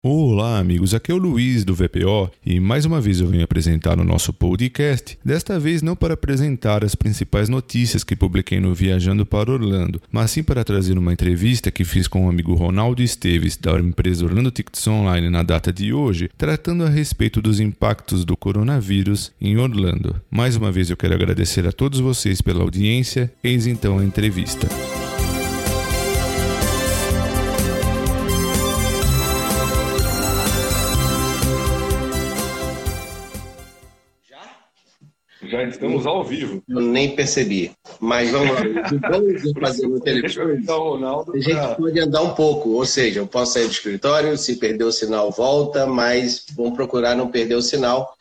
Olá, amigos. Aqui é o Luiz do VPO e mais uma vez eu venho apresentar o nosso podcast. Desta vez não para apresentar as principais notícias que publiquei no Viajando para Orlando, mas sim para trazer uma entrevista que fiz com o amigo Ronaldo Esteves da empresa Orlando Tickets Online na data de hoje, tratando a respeito dos impactos do coronavírus em Orlando. Mais uma vez eu quero agradecer a todos vocês pela audiência. Eis então a entrevista. Já estamos ao vivo. Eu nem percebi. Mas vamos lá. Vamos fazer no telefone. A gente pode andar um pouco, ou seja, eu posso sair do escritório, se perder o sinal, volta, mas vamos procurar não perder o sinal.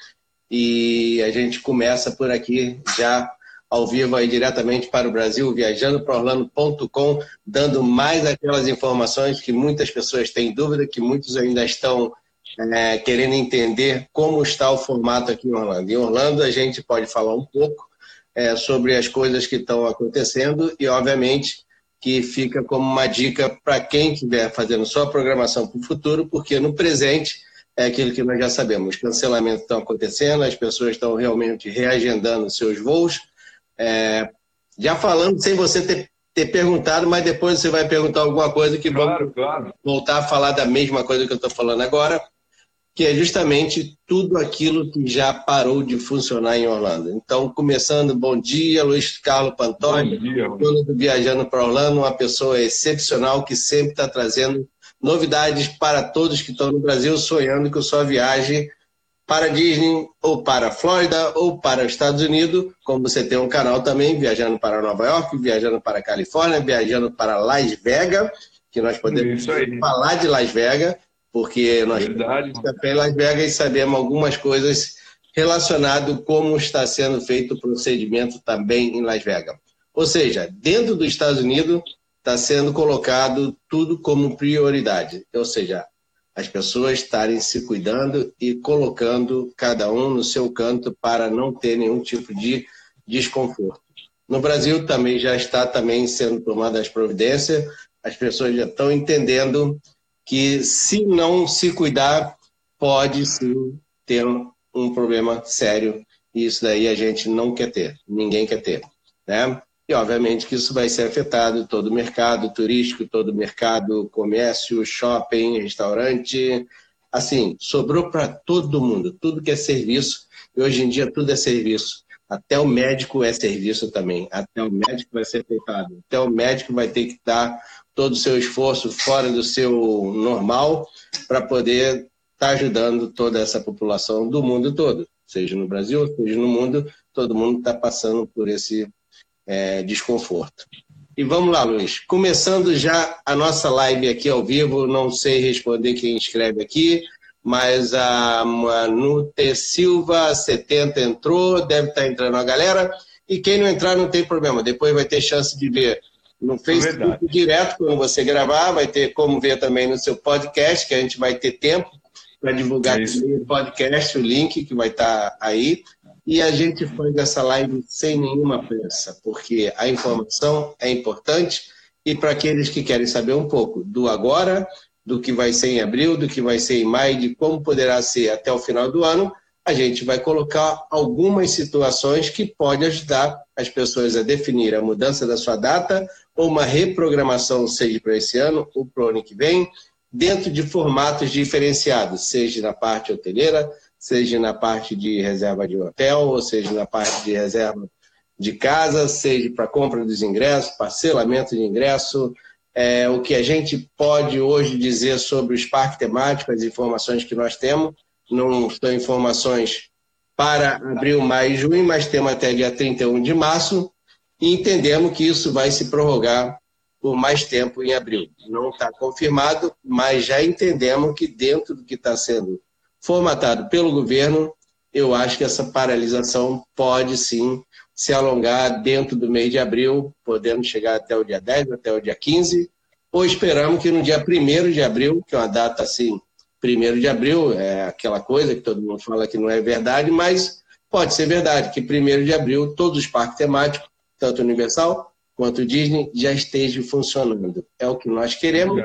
E a gente começa por aqui já ao vivo aí diretamente para o Brasil, viajando para Orlando.com, dando mais aquelas informações que muitas pessoas têm dúvida, que muitos ainda estão é, querendo entender como está o formato aqui em Orlando. Em Orlando, a gente pode falar um pouco é, sobre as coisas que estão acontecendo e, obviamente, que fica como uma dica para quem estiver fazendo sua programação para o futuro, porque no presente é aquilo que nós já sabemos: os cancelamentos estão acontecendo, as pessoas estão realmente reagendando seus voos. É, já falando sem você ter, ter, perguntado, mas depois você vai perguntar alguma coisa que claro, vamos claro. voltar a falar da mesma coisa que eu estou falando agora que é justamente tudo aquilo que já parou de funcionar em Orlando. Então, começando, bom dia, Luiz Carlos Pantoni, dono do Viajando para Orlando, uma pessoa excepcional que sempre está trazendo novidades para todos que estão no Brasil sonhando com sua viagem para Disney, ou para a Flórida, ou para os Estados Unidos, como você tem um canal também, viajando para Nova York, viajando para a Califórnia, viajando para Las Vegas, que nós podemos falar de Las Vegas, porque nós Verdade. em Las Vegas sabemos algumas coisas relacionadas como está sendo feito o procedimento também em Las Vegas. Ou seja, dentro dos Estados Unidos está sendo colocado tudo como prioridade, ou seja, as pessoas estarem se cuidando e colocando cada um no seu canto para não ter nenhum tipo de desconforto. No Brasil também já está também sendo tomadas as providências, as pessoas já estão entendendo que se não se cuidar, pode sim ter um problema sério. E isso daí a gente não quer ter, ninguém quer ter. Né? E obviamente que isso vai ser afetado todo o mercado turístico, todo o mercado comércio, shopping, restaurante. Assim, sobrou para todo mundo, tudo que é serviço. E hoje em dia tudo é serviço. Até o médico é serviço também. Até o médico vai ser afetado. Até o médico vai ter que dar todo o seu esforço fora do seu normal para poder estar tá ajudando toda essa população do mundo todo, seja no Brasil, seja no mundo, todo mundo está passando por esse é, desconforto. E vamos lá, Luiz. Começando já a nossa live aqui ao vivo, não sei responder quem escreve aqui, mas a Manu T. Silva 70 entrou, deve estar tá entrando a galera. E quem não entrar não tem problema, depois vai ter chance de ver no Facebook é direto, quando você gravar, vai ter como ver também no seu podcast, que a gente vai ter tempo para divulgar é o podcast, o link que vai estar tá aí. E a gente faz essa live sem nenhuma pressa, porque a informação é importante. E para aqueles que querem saber um pouco do agora, do que vai ser em abril, do que vai ser em maio, de como poderá ser até o final do ano, a gente vai colocar algumas situações que podem ajudar as pessoas a definir a mudança da sua data ou uma reprogramação, seja para esse ano ou para o ano que vem, dentro de formatos diferenciados, seja na parte hoteleira, seja na parte de reserva de hotel, ou seja na parte de reserva de casa, seja para compra dos ingressos, parcelamento de ingresso, é, o que a gente pode hoje dizer sobre os parques temáticos, as informações que nós temos, não são informações para abril, maio e junho, mas temos até dia 31 de março, e entendemos que isso vai se prorrogar por mais tempo em abril. Não está confirmado, mas já entendemos que dentro do que está sendo formatado pelo governo, eu acho que essa paralisação pode sim se alongar dentro do mês de abril, podendo chegar até o dia 10, até o dia 15, ou esperamos que no dia 1 de abril, que é uma data assim, 1 de abril, é aquela coisa que todo mundo fala que não é verdade, mas pode ser verdade, que 1 de abril todos os parques temáticos tanto Universal quanto Disney, já esteja funcionando. É o que nós queremos.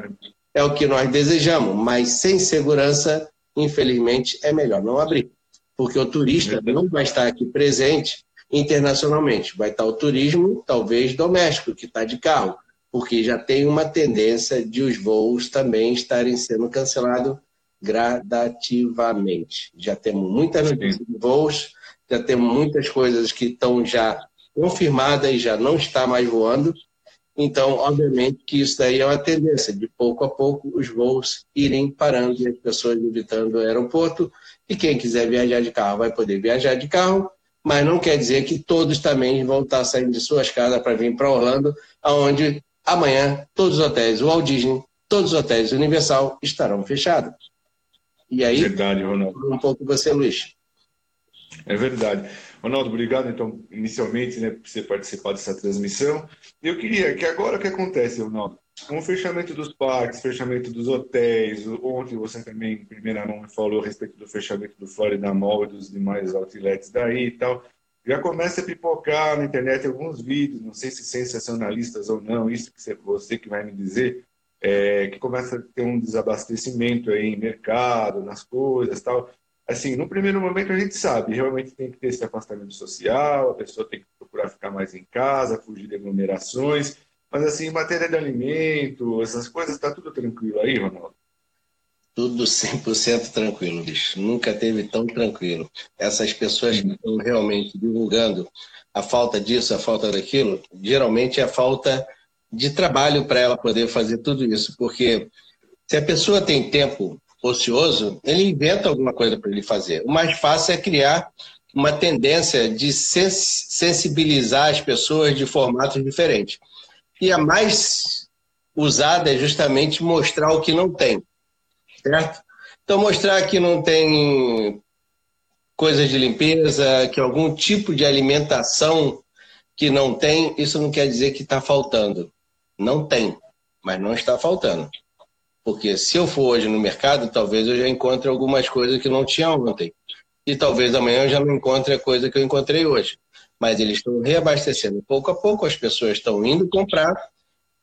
é o que nós desejamos, mas sem segurança, infelizmente, é melhor não abrir, porque o turista não vai estar aqui presente internacionalmente, vai estar o turismo, talvez doméstico, que está de carro, porque já tem uma tendência de os voos também estarem sendo cancelados gradativamente. Já temos muitas notícias de voos, já temos muitas coisas que estão já confirmadas e já não está mais voando. Então, obviamente que isso daí é uma tendência, de pouco a pouco os voos irem parando e as pessoas evitando o aeroporto. E quem quiser viajar de carro vai poder viajar de carro, mas não quer dizer que todos também vão estar saindo de suas casas para vir para Orlando, aonde amanhã todos os hotéis Walt Disney, todos os hotéis Universal estarão fechados. E aí, verdade, Ronaldo. um pouco você, Luiz. É verdade. Ronaldo, obrigado, então, inicialmente, né, por você participar dessa transmissão. Eu queria que agora o que acontece, Ronaldo? Com o fechamento dos parques, fechamento dos hotéis, ontem você também, em primeira mão, falou a respeito do fechamento do Florida Mall e dos demais outlets daí e tal. Já começa a pipocar na internet alguns vídeos, não sei se sensacionalistas ou não, isso que você que vai me dizer, é, que começa a ter um desabastecimento aí em mercado, nas coisas tal. Assim, no primeiro momento a gente sabe, realmente tem que ter esse afastamento social, a pessoa tem que procurar ficar mais em casa, fugir de aglomerações, mas assim, em matéria de alimento, essas coisas, está tudo tranquilo aí, Ronaldo? Tudo 100% tranquilo, bicho. Nunca teve tão tranquilo. Essas pessoas que estão realmente divulgando a falta disso, a falta daquilo, geralmente é a falta de trabalho para ela poder fazer tudo isso, porque se a pessoa tem tempo ocioso, ele inventa alguma coisa para ele fazer. O mais fácil é criar uma tendência de sensibilizar as pessoas de formatos diferentes. E a mais usada é justamente mostrar o que não tem, certo? Então, mostrar que não tem coisas de limpeza, que algum tipo de alimentação que não tem, isso não quer dizer que está faltando. Não tem, mas não está faltando. Porque se eu for hoje no mercado, talvez eu já encontre algumas coisas que não tinha ontem. E talvez amanhã eu já não encontre a coisa que eu encontrei hoje. Mas eles estão reabastecendo pouco a pouco, as pessoas estão indo comprar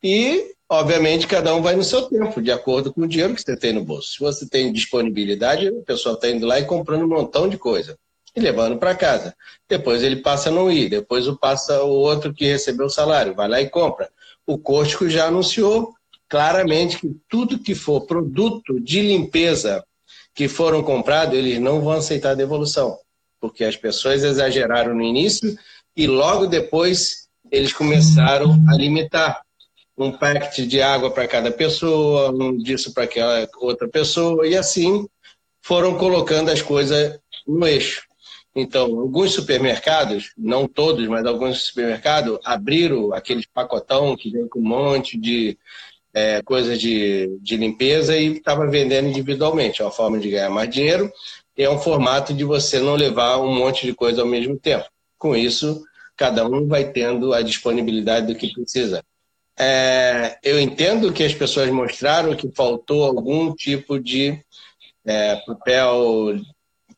e, obviamente, cada um vai no seu tempo, de acordo com o dinheiro que você tem no bolso. Se você tem disponibilidade, o pessoal está indo lá e comprando um montão de coisa e levando para casa. Depois ele passa a não ir, depois passa o outro que recebeu o salário, vai lá e compra o Costco já anunciou claramente que tudo que for produto de limpeza que foram comprados, eles não vão aceitar devolução, porque as pessoas exageraram no início e logo depois eles começaram a limitar um packet de água para cada pessoa, um disso para aquela outra pessoa, e assim foram colocando as coisas no eixo. Então, alguns supermercados, não todos, mas alguns supermercados, abriram aqueles pacotão que vem com um monte de é, coisas de, de limpeza e estava vendendo individualmente. É uma forma de ganhar mais dinheiro e é um formato de você não levar um monte de coisa ao mesmo tempo. Com isso, cada um vai tendo a disponibilidade do que precisa. É, eu entendo que as pessoas mostraram que faltou algum tipo de é, papel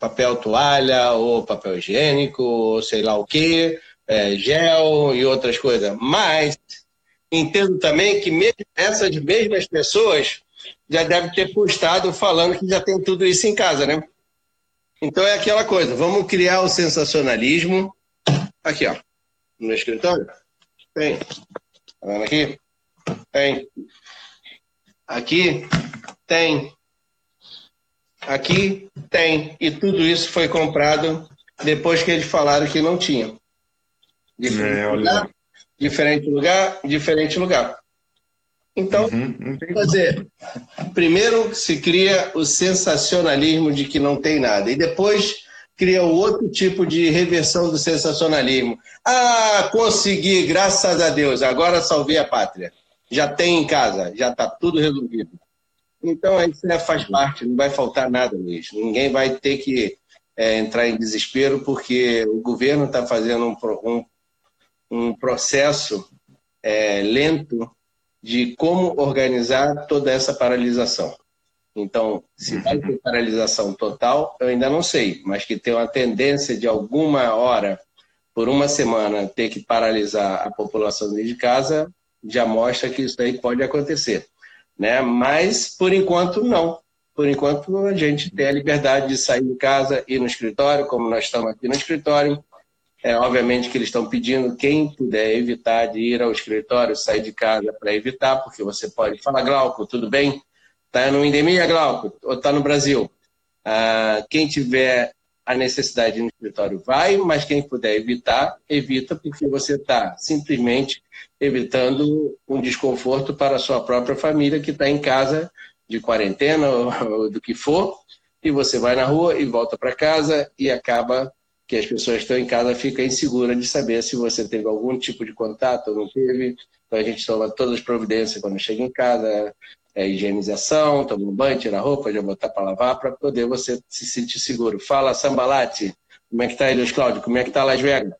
papel toalha, ou papel higiênico, ou sei lá o que, é, gel e outras coisas. Mas entendo também que mesmo essas mesmas pessoas já devem ter postado falando que já tem tudo isso em casa, né? Então é aquela coisa, vamos criar o sensacionalismo. Aqui, ó, no escritório. Tem. Tá vendo aqui? Tem. Aqui tem. Aqui tem. E tudo isso foi comprado depois que eles falaram que não tinha. Diferente é, lugar, diferente lugar, diferente lugar. Então, uhum, dizer, primeiro se cria o sensacionalismo de que não tem nada, e depois cria o outro tipo de reversão do sensacionalismo. Ah, consegui, graças a Deus, agora salvei a pátria. Já tem em casa, já está tudo resolvido. Então, isso é, faz parte, não vai faltar nada mesmo. Ninguém vai ter que é, entrar em desespero, porque o governo está fazendo um, um, um processo é, lento de como organizar toda essa paralisação. Então, se vai ter paralisação total, eu ainda não sei, mas que tem uma tendência de alguma hora, por uma semana, ter que paralisar a população de casa, já mostra que isso aí pode acontecer. Né? Mas, por enquanto, não. Por enquanto, a gente tem a liberdade de sair de casa, ir no escritório, como nós estamos aqui no escritório. É, obviamente que eles estão pedindo quem puder evitar de ir ao escritório, sair de casa para evitar, porque você pode falar, Glauco, tudo bem? Está no endemia, Glauco? Ou está no Brasil? Ah, quem tiver a necessidade no escritório vai, mas quem puder evitar, evita, porque você está simplesmente evitando um desconforto para a sua própria família que está em casa de quarentena ou, do que for, e você vai na rua e volta para casa e acaba que as pessoas que estão em casa ficam inseguras de saber se você teve algum tipo de contato ou não teve. Então a gente toma todas as providências quando chega em casa, é, higienização, toma um banho, tira a roupa, já botar para lavar, para poder você se sentir seguro. Fala, Sambalate, como é que está aí, Luiz Cláudio? Como é que está Las Vegas?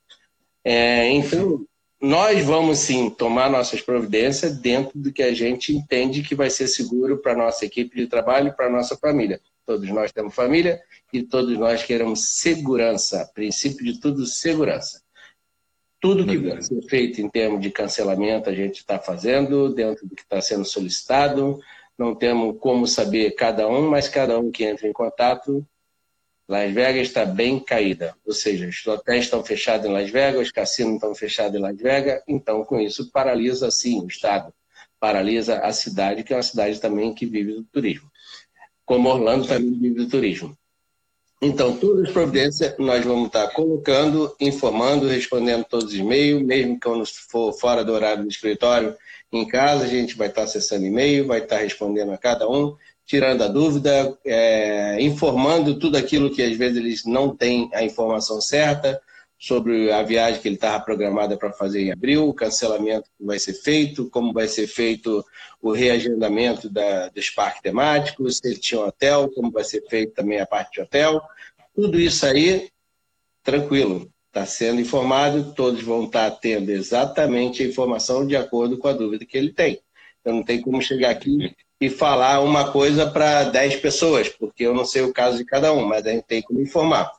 É, então, nós vamos sim tomar nossas providências dentro do que a gente entende que vai ser seguro para nossa equipe de trabalho e para nossa família. Todos nós temos família e todos nós queremos segurança. Princípio de tudo, segurança. Tudo que vai ser feito em termos de cancelamento a gente está fazendo dentro do que está sendo solicitado. Não temos como saber cada um, mas cada um que entra em contato, Las Vegas está bem caída. Ou seja, os hotéis estão fechados em Las Vegas, os cassinos estão fechados em Las Vegas. Então, com isso, paralisa sim o Estado, paralisa a cidade, que é uma cidade também que vive do turismo. Como Orlando também vive do turismo. Então, todas as providências nós vamos estar colocando, informando, respondendo todos os e-mails, mesmo que quando for fora do horário do escritório, em casa, a gente vai estar acessando e-mail, vai estar respondendo a cada um, tirando a dúvida, é, informando tudo aquilo que às vezes eles não têm a informação certa sobre a viagem que ele estava programada para fazer em abril, o cancelamento que vai ser feito, como vai ser feito o reagendamento da, dos parques temáticos, se ele tinha um hotel, como vai ser feito também a parte de hotel. Tudo isso aí, tranquilo, está sendo informado, todos vão estar tá tendo exatamente a informação de acordo com a dúvida que ele tem. Então não tem como chegar aqui e falar uma coisa para 10 pessoas, porque eu não sei o caso de cada um, mas a gente tem como informar.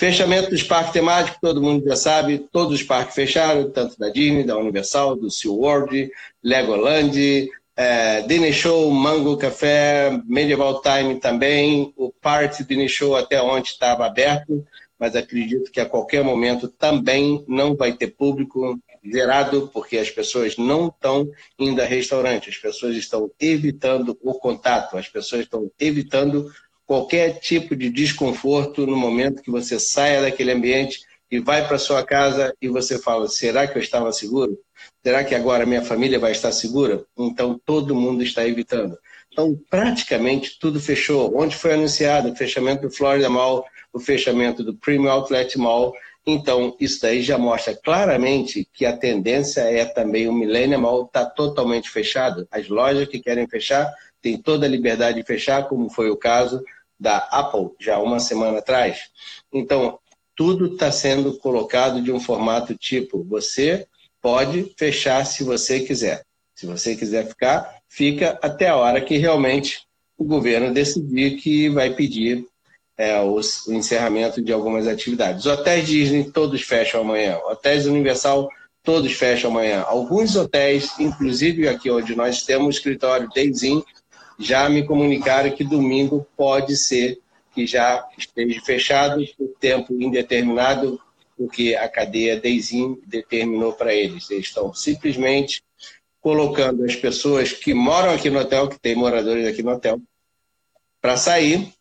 Fechamento dos parques temáticos, todo mundo já sabe, todos os parques fecharam, tanto da Disney, da Universal, do SeaWorld, Legoland, é, Disney Show, Mango Café, Medieval Time também, o Party Disney Show até ontem estava aberto, mas acredito que a qualquer momento também não vai ter público zerado, porque as pessoas não estão indo a restaurante, as pessoas estão evitando o contato, as pessoas estão evitando qualquer tipo de desconforto no momento que você saia daquele ambiente e vai para sua casa e você fala: será que eu estava seguro? Será que agora minha família vai estar segura? Então todo mundo está evitando. Então praticamente tudo fechou. Onde foi anunciado o fechamento do Florida Mall, o fechamento do Premium Outlet Mall. Então isso daí já mostra claramente que a tendência é também o Millennium Mall está totalmente fechado. As lojas que querem fechar têm toda a liberdade de fechar, como foi o caso da Apple já uma semana atrás. Então, tudo está sendo colocado de um formato tipo: você pode fechar se você quiser. Se você quiser ficar, fica até a hora que realmente o governo decidir que vai pedir é, o, o, encerramento de algumas atividades. Hotéis Disney todos fecham amanhã, hotéis Universal todos fecham amanhã. Alguns hotéis, inclusive aqui onde nós temos o escritório Dayzin, já me comunicaram que domingo pode ser que já esteja fechado por tempo indeterminado, porque a cadeia Deizin determinou para eles. Eles estão simplesmente colocando as pessoas que moram aqui no hotel, que tem moradores aqui no hotel, para sair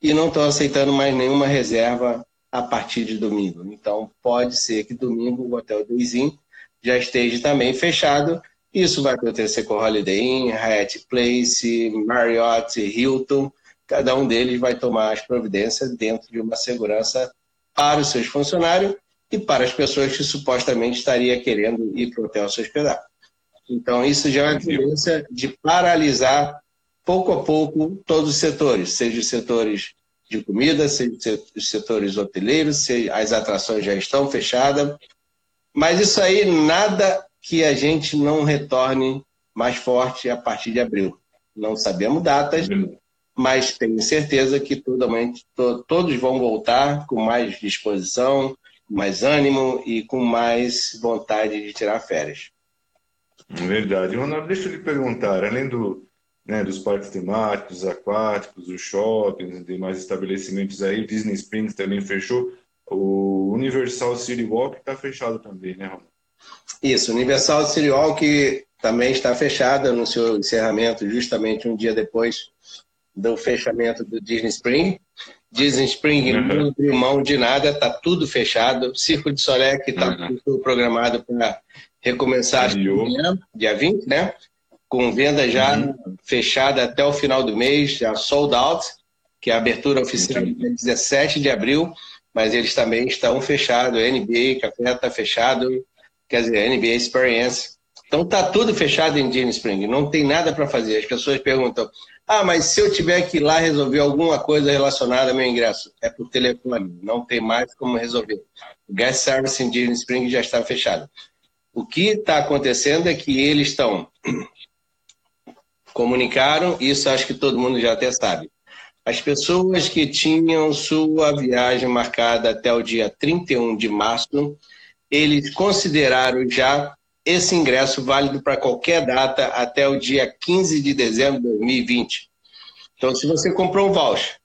e não estão aceitando mais nenhuma reserva a partir de domingo. Então, pode ser que domingo o hotel Deizin já esteja também fechado isso vai acontecer com Holiday Inn, Hyatt Place, Marriott, Hilton. Cada um deles vai tomar as providências dentro de uma segurança para os seus funcionários e para as pessoas que supostamente estariam querendo ir para o hotel se hospedar. Então, isso já é uma tendência de paralisar pouco a pouco todos os setores, seja os setores de comida, seja os setores hoteleiros, as atrações já estão fechadas. Mas isso aí nada que a gente não retorne mais forte a partir de abril. Não sabemos datas, mas tenho certeza que to, todos vão voltar com mais disposição, mais ânimo e com mais vontade de tirar férias. Verdade. Ronaldo, deixa eu lhe perguntar, além do, né, dos parques temáticos, aquáticos, os shoppings, demais estabelecimentos aí, o Disney Springs também fechou. O Universal City Walk está fechado também, né, Ronaldo? Isso, Universal City Walk também está fechado, anunciou o encerramento justamente um dia depois do fechamento do Disney Spring. Disney Spring uhum. não abriu mão de nada, está tudo fechado. Circo de Solé, que está uhum. programado para recomeçar amanhã, dia 20, né? Com venda já uhum. fechada até o final do mês, já sold out, que é a abertura oficial é 17 de abril, mas eles também estão fechados. NBA Café está fechado, quer dizer, NBA Experience. Então tá tudo fechado em Disney Spring, não tem nada para fazer. As pessoas perguntam: ah, mas se eu tiver que ir lá resolver alguma coisa relacionada ao meu ingresso, é por telefone, não tem mais como resolver. O Guest Service em Disney Spring já está fechado. O que está acontecendo é que eles estão comunicaram, isso acho que todo mundo já até sabe. As pessoas que tinham sua viagem marcada até o dia 31 de março, eles consideraram já esse ingresso válido para qualquer data até o dia 15 de dezembro de 2020. Então, se você comprou um voucher,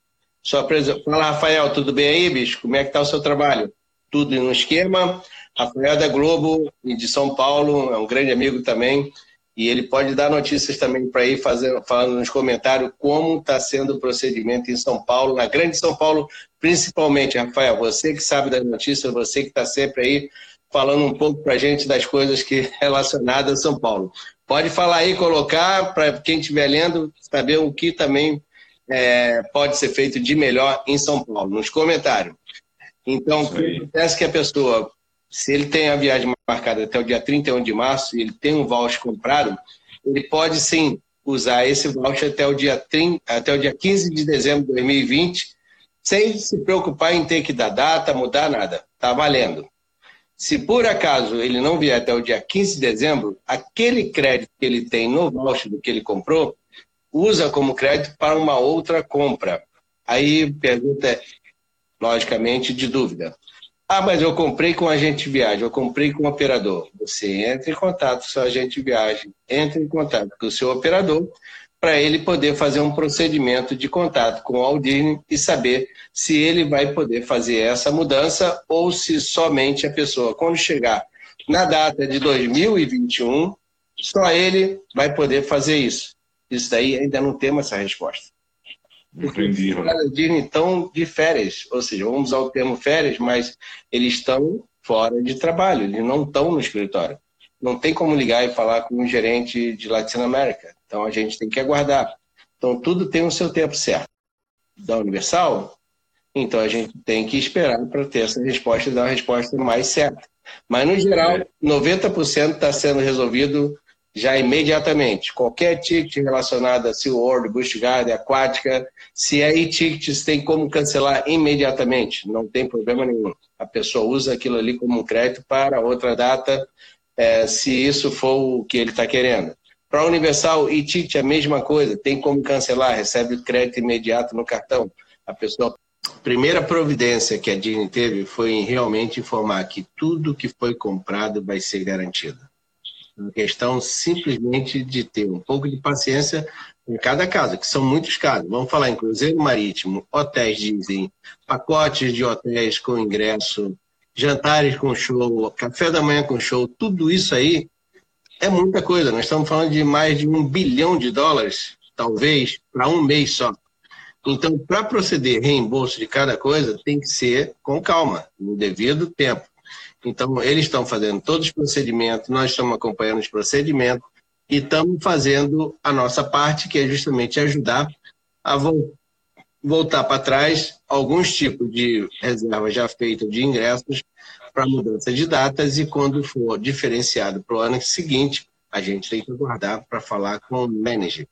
só presa... fala, Rafael, tudo bem aí, bicho? Como é que está o seu trabalho? Tudo no esquema. Rafael da Globo, de São Paulo, é um grande amigo também, e ele pode dar notícias também para ir fazendo, falando nos comentários como está sendo o procedimento em São Paulo, na Grande São Paulo, principalmente, Rafael, você que sabe das notícias, você que está sempre aí falando um pouco para a gente das coisas que relacionadas a São Paulo. Pode falar aí, colocar para quem estiver lendo, saber o que também é, pode ser feito de melhor em São Paulo, nos comentários. Então, acontece que a pessoa, se ele tem a viagem marcada até o dia 31 de março e ele tem um voucher comprado, ele pode sim usar esse voucher até o dia, 30, até o dia 15 de dezembro de 2020, sem se preocupar em ter que dar data, mudar nada. Está valendo. Se por acaso ele não vier até o dia 15 de dezembro, aquele crédito que ele tem no voucher do que ele comprou, usa como crédito para uma outra compra. Aí pergunta é, logicamente, de dúvida. Ah, mas eu comprei com agente de viagem, eu comprei com operador. Você entra em contato com o seu agente de viagem, entra em contato com o seu operador, para ele poder fazer um procedimento de contato com o Aldine e saber se ele vai poder fazer essa mudança ou se somente a pessoa, quando chegar na data de 2021, só ele vai poder fazer isso. Isso daí ainda não temos essa resposta. Entendi. Os Aldine estão de férias, ou seja, vamos usar o termo férias, mas eles estão fora de trabalho, eles não estão no escritório. Não tem como ligar e falar com um gerente de Latinoamérica então a gente tem que aguardar. Então tudo tem o seu tempo certo. Da Universal, então a gente tem que esperar para ter essa resposta e dar uma resposta mais certa. Mas no geral, 90% está sendo resolvido já imediatamente. Qualquer ticket relacionado a SeaWorld, Busch Garden, Aquática, se é e-tickets, tem como cancelar imediatamente, não tem problema nenhum. A pessoa usa aquilo ali como um crédito para outra data, é, se isso for o que ele está querendo. Para a Universal e TIT é a mesma coisa, tem como cancelar, recebe o crédito imediato no cartão. A pessoa. Primeira providência que a Disney teve foi realmente informar que tudo que foi comprado vai ser garantido. Uma questão simplesmente de ter um pouco de paciência em cada caso, que são muitos casos. Vamos falar em cruzeiro marítimo, hotéis Disney, pacotes de hotéis com ingresso, jantares com show, café da manhã com show, tudo isso aí é muita coisa. Nós estamos falando de mais de um bilhão de dólares, talvez, para um mês só. Então, para proceder reembolso de cada coisa, tem que ser com calma, no devido tempo. Então, eles estão fazendo todos os procedimentos, nós estamos acompanhando os procedimentos e estamos fazendo a nossa parte, que é justamente ajudar a voltar para trás alguns tipos de reservas já feitas de ingressos para mudança de datas e quando for diferenciado para o ano seguinte, a gente tem que aguardar para falar com o manager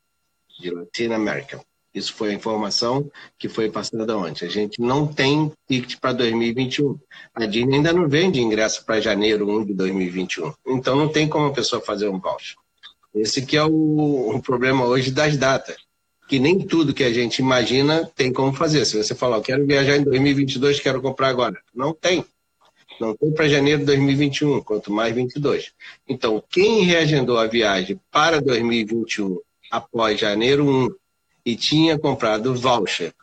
de Latina América. Isso foi a informação que foi passada ontem. A gente não tem ticket para 2021. A Disney ainda não vende ingresso para janeiro 1 de 2021. Então não tem como a pessoa fazer um voucher. Esse que é o, o problema hoje das datas. Que nem tudo que a gente imagina tem como fazer. Se você falar, eu quero viajar em 2022, quero comprar agora. Não tem. Não tem para janeiro de 2021, quanto mais 22. Então, quem reagendou a viagem para 2021 após janeiro 1 e tinha comprado voucher,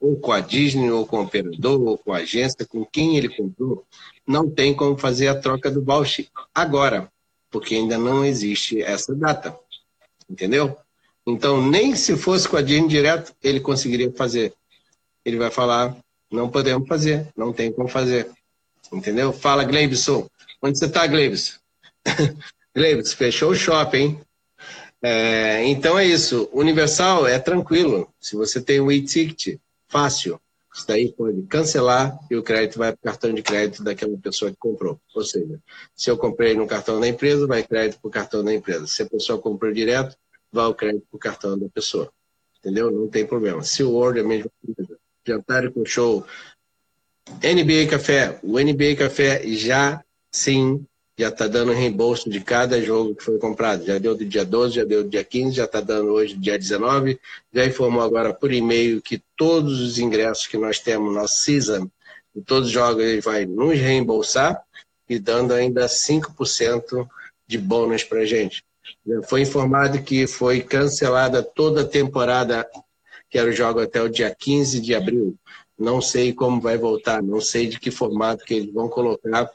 ou com a Disney, ou com o operador, ou com a agência, com quem ele comprou, não tem como fazer a troca do voucher agora, porque ainda não existe essa data. Entendeu? Então, nem se fosse com a Disney direto, ele conseguiria fazer. Ele vai falar: não podemos fazer, não tem como fazer. Entendeu? Fala, Gleibson. Onde você está, Gleibson? Gleibson, fechou o shopping. É, então é isso. Universal é tranquilo. Se você tem um e-ticket, fácil. Isso daí pode cancelar e o crédito vai para o cartão de crédito daquela pessoa que comprou. Ou seja, se eu comprei no cartão da empresa, vai crédito para o cartão da empresa. Se a pessoa comprou direto, vai o crédito para o cartão da pessoa. Entendeu? Não tem problema. Se o Word é a mesma coisa. Jantar com show. NBA Café. O NBA Café já sim já está dando reembolso de cada jogo que foi comprado. Já deu do dia 12, já deu do dia 15, já está dando hoje do dia 19. Já informou agora por e-mail que todos os ingressos que nós temos na season, de todos os jogos, ele vai nos reembolsar e dando ainda 5% de bônus para gente. Foi informado que foi cancelada toda a temporada, que era o jogo até o dia 15 de abril. Não sei como vai voltar, não sei de que formato que eles vão colocar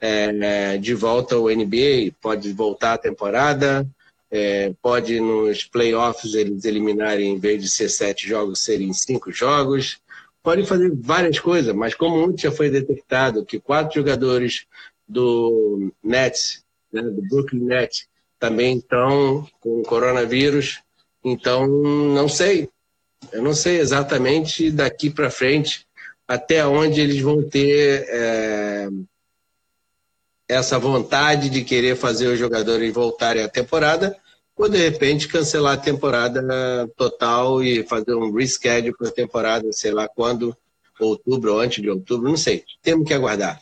é, de volta ao NBA, pode voltar a temporada, é, pode nos playoffs eles eliminarem, em vez de ser sete jogos, serem cinco jogos. Pode fazer várias coisas, mas como ontem já foi detectado que quatro jogadores do Nets, né, do Brooklyn Nets, também estão com coronavírus, então não sei. Eu não sei exatamente daqui para frente até onde eles vão ter é, essa vontade de querer fazer os jogadores voltarem à temporada, ou de repente cancelar a temporada total e fazer um reschedule para a temporada, sei lá quando, outubro ou antes de outubro, não sei. Temos que aguardar.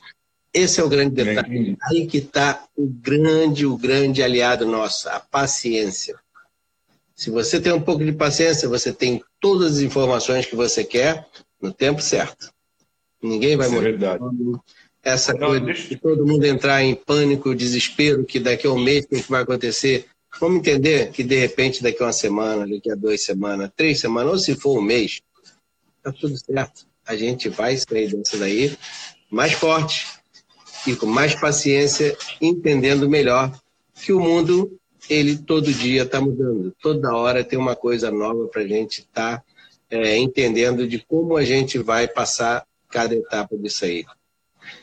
Esse é o grande detalhe. Aí que está o grande, o grande aliado nosso, a paciência. Se você tem um pouco de paciência, você tem todas as informações que você quer no tempo certo. Ninguém vai Isso é morrer. É verdade essa não, coisa deixa... de todo mundo entrar em pânico, desespero, que daqui a um mês o que vai acontecer. Vamos entender que de repente daqui a uma semana, daqui a duas semanas, três semanas, ou se for um mês, tá tudo certo. A gente vai sair dessa daí mais forte e com mais paciência, entendendo melhor que o mundo, ele todo dia está mudando. Toda hora tem uma coisa nova para a gente estar tá, é, entendendo de como a gente vai passar cada etapa disso aí.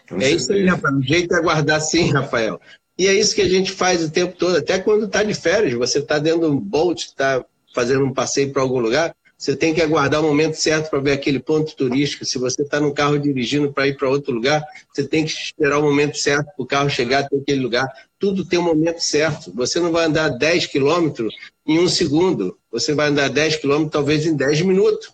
Com é isso aí, Rafael. O jeito é aguardar sim, Rafael. E é isso que a gente faz o tempo todo, até quando está de férias, você está dentro de um boat, está fazendo um passeio para algum lugar, você tem que aguardar o momento certo para ver aquele ponto turístico. Se você está no carro dirigindo para ir para outro lugar, você tem que esperar o momento certo para o carro chegar até aquele lugar. Tudo tem um momento certo. Você não vai andar 10 quilômetros em um segundo. Você vai andar 10 quilômetros talvez em 10 minutos.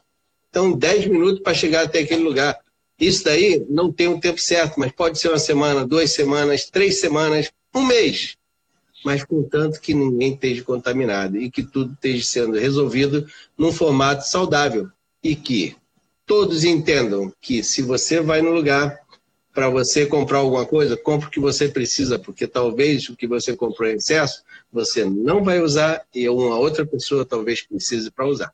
Então, 10 minutos para chegar até aquele lugar. Isso daí não tem um tempo certo, mas pode ser uma semana, duas semanas, três semanas, um mês. Mas contanto que ninguém esteja contaminado e que tudo esteja sendo resolvido num formato saudável. E que todos entendam que se você vai no lugar para você comprar alguma coisa, compre o que você precisa, porque talvez o que você comprou em excesso você não vai usar e uma outra pessoa talvez precise para usar.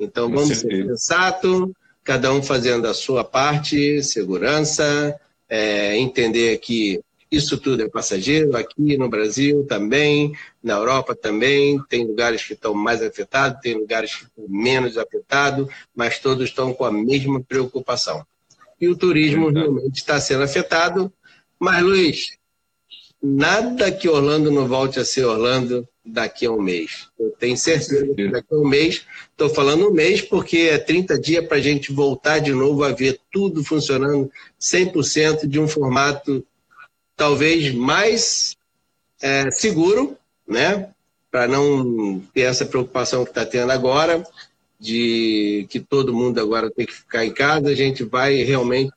Então vamos ser sensato, cada um fazendo a sua parte, segurança, é, entender que isso tudo é passageiro, aqui no Brasil também, na Europa também, tem lugares que estão mais afetados, tem lugares que estão menos afetados, mas todos estão com a mesma preocupação. E o turismo realmente está sendo afetado, mas Luiz, nada que Orlando não volte a ser Orlando daqui a um mês. Eu tenho certeza que daqui a um mês, estou falando um mês porque é 30 dias para a gente voltar de novo a ver tudo funcionando 100% de um formato talvez mais é, seguro, né? Para não ter essa preocupação que está tendo agora, de que todo mundo agora tem que ficar em casa, a gente vai realmente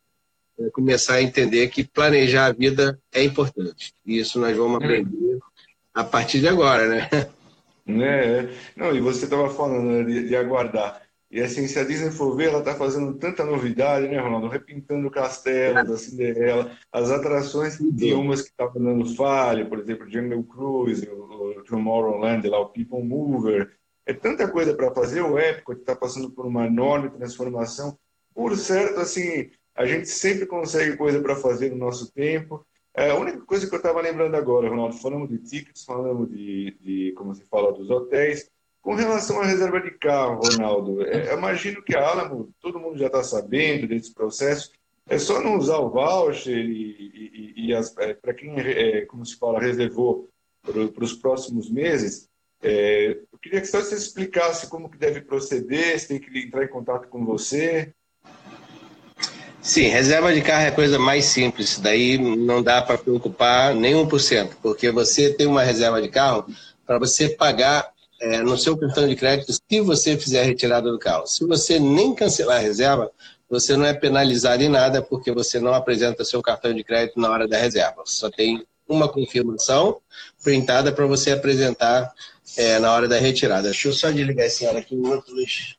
é, começar a entender que planejar a vida é importante. E isso nós vamos é. aprender a partir de agora, né? É, não, e você estava falando né, de, de, aguardar. E assim, se a Disney for ver, ela está fazendo tanta novidade, né, Ronaldo? Repintando o castelo da Cinderela, as atrações, tem umas que estavam dando falha, por exemplo, Jungle Cruise, o, Tomorrowland, lá o People Mover. É tanta coisa para fazer. O Epcot está passando por uma enorme transformação. Por certo, assim, a gente sempre consegue coisa para fazer no nosso tempo. É, a única coisa que eu estava lembrando agora, Ronaldo, falamos de tickets, falamos de, de, como se fala, dos hotéis. Com relação à reserva de carro, Ronaldo, é, eu imagino que a Alamo, todo mundo já está sabendo desse processo, é só não usar o voucher e, e, e é, para quem, é, como se fala, reservou para os próximos meses, é, eu queria que você explicasse como que deve proceder, se tem que entrar em contato com você. Sim, reserva de carro é a coisa mais simples. Daí não dá para preocupar nem 1%, porque você tem uma reserva de carro para você pagar é, no seu cartão de crédito se você fizer a retirada do carro. Se você nem cancelar a reserva, você não é penalizado em nada porque você não apresenta seu cartão de crédito na hora da reserva. Só tem uma confirmação printada para você apresentar é, na hora da retirada. Deixa eu só desligar esse ar aqui, outro Luiz.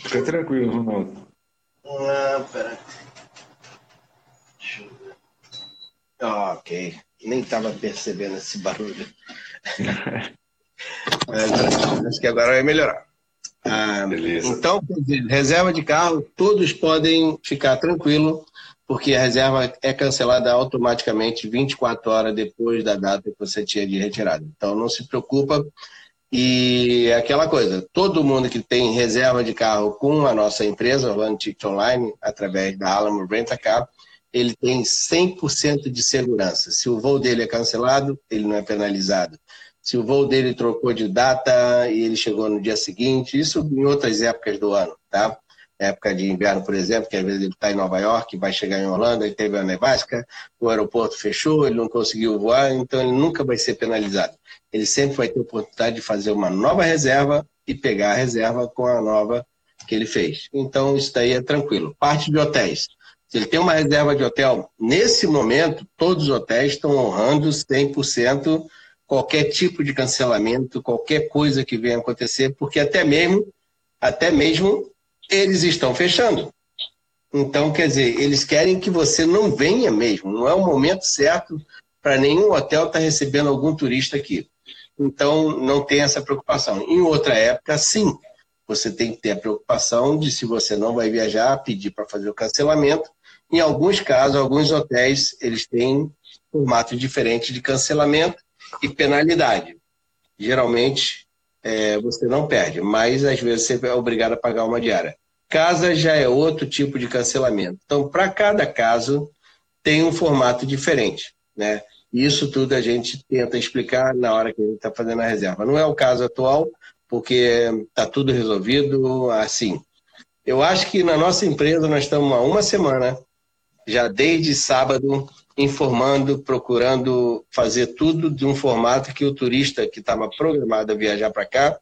Fica tranquilo, Ronaldo. Ah, pera. Deixa eu ver. ok. Nem estava percebendo esse barulho. Mas, acho que agora vai melhorar. Ah, então, reserva de carro, todos podem ficar tranquilo, porque a reserva é cancelada automaticamente 24 horas depois da data que você tinha de retirada. Então, não se preocupa. E é aquela coisa, todo mundo que tem reserva de carro com a nossa empresa, Orlando Ticket Online, através da Alamo Rent-A-Car, ele tem 100% de segurança. Se o voo dele é cancelado, ele não é penalizado se o voo dele trocou de data e ele chegou no dia seguinte, isso em outras épocas do ano, tá? Época de inverno, por exemplo, que às vezes ele está em Nova York, vai chegar em Holanda, ele teve a nevasca, o aeroporto fechou, ele não conseguiu voar, então ele nunca vai ser penalizado. Ele sempre vai ter a oportunidade de fazer uma nova reserva e pegar a reserva com a nova que ele fez. Então, isso daí é tranquilo. Parte de hotéis. Se ele tem uma reserva de hotel, nesse momento, todos os hotéis estão honrando 100% qualquer tipo de cancelamento, qualquer coisa que venha acontecer, porque até mesmo, até mesmo eles estão fechando. Então, quer dizer, eles querem que você não venha mesmo, não é o momento certo para nenhum hotel estar tá recebendo algum turista aqui. Então, não tem essa preocupação. Em outra época, sim, você tem que ter a preocupação de, se você não vai viajar, pedir para fazer o cancelamento. Em alguns casos, alguns hotéis, eles têm formato diferente de cancelamento e penalidade. Geralmente, é, você não perde, mas às vezes você é obrigado a pagar uma diária. Casa já é outro tipo de cancelamento. Então, para cada caso, tem um formato diferente. Né? Isso tudo a gente tenta explicar na hora que a gente está fazendo a reserva. Não é o caso atual, porque está tudo resolvido assim. Eu acho que na nossa empresa nós estamos há uma semana, já desde sábado, informando, procurando fazer tudo de um formato que o turista que estava programado a viajar para cá,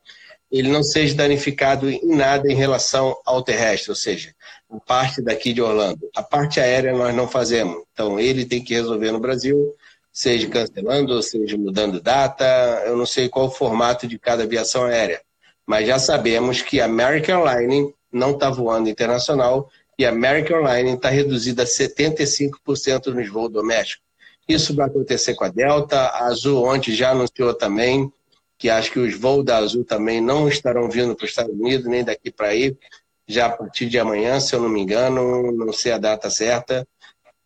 ele não seja danificado em nada em relação ao terrestre, ou seja, a parte daqui de Orlando. A parte aérea nós não fazemos, então ele tem que resolver no Brasil, seja cancelando, seja mudando data, eu não sei qual o formato de cada aviação aérea, mas já sabemos que a American Airlines não está voando internacional e a American Airlines está reduzida a 75% nos voos domésticos. Isso vai acontecer com a Delta. A Azul ontem já anunciou também que acho que os voos da Azul também não estarão vindo para os Estados Unidos, nem daqui para aí, já a partir de amanhã, se eu não me engano, não sei a data certa,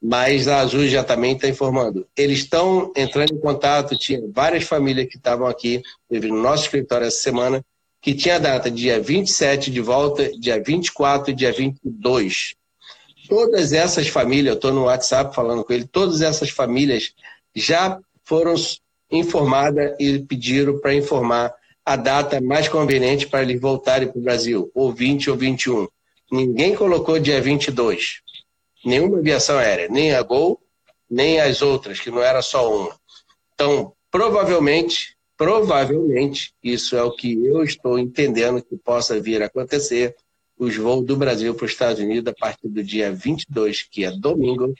mas a Azul já também está informando. Eles estão entrando em contato, tinha várias famílias que estavam aqui, teve no nosso escritório essa semana, que tinha data dia 27 de volta, dia 24 e dia 22. Todas essas famílias, eu estou no WhatsApp falando com ele, todas essas famílias já foram informadas e pediram para informar a data mais conveniente para eles voltarem para o Brasil, ou 20 ou 21. Ninguém colocou dia 22. Nenhuma aviação aérea, nem a Gol, nem as outras, que não era só uma. Então, provavelmente, provavelmente, isso é o que eu estou entendendo que possa vir a acontecer, os voos do Brasil para os Estados Unidos a partir do dia 22, que é domingo,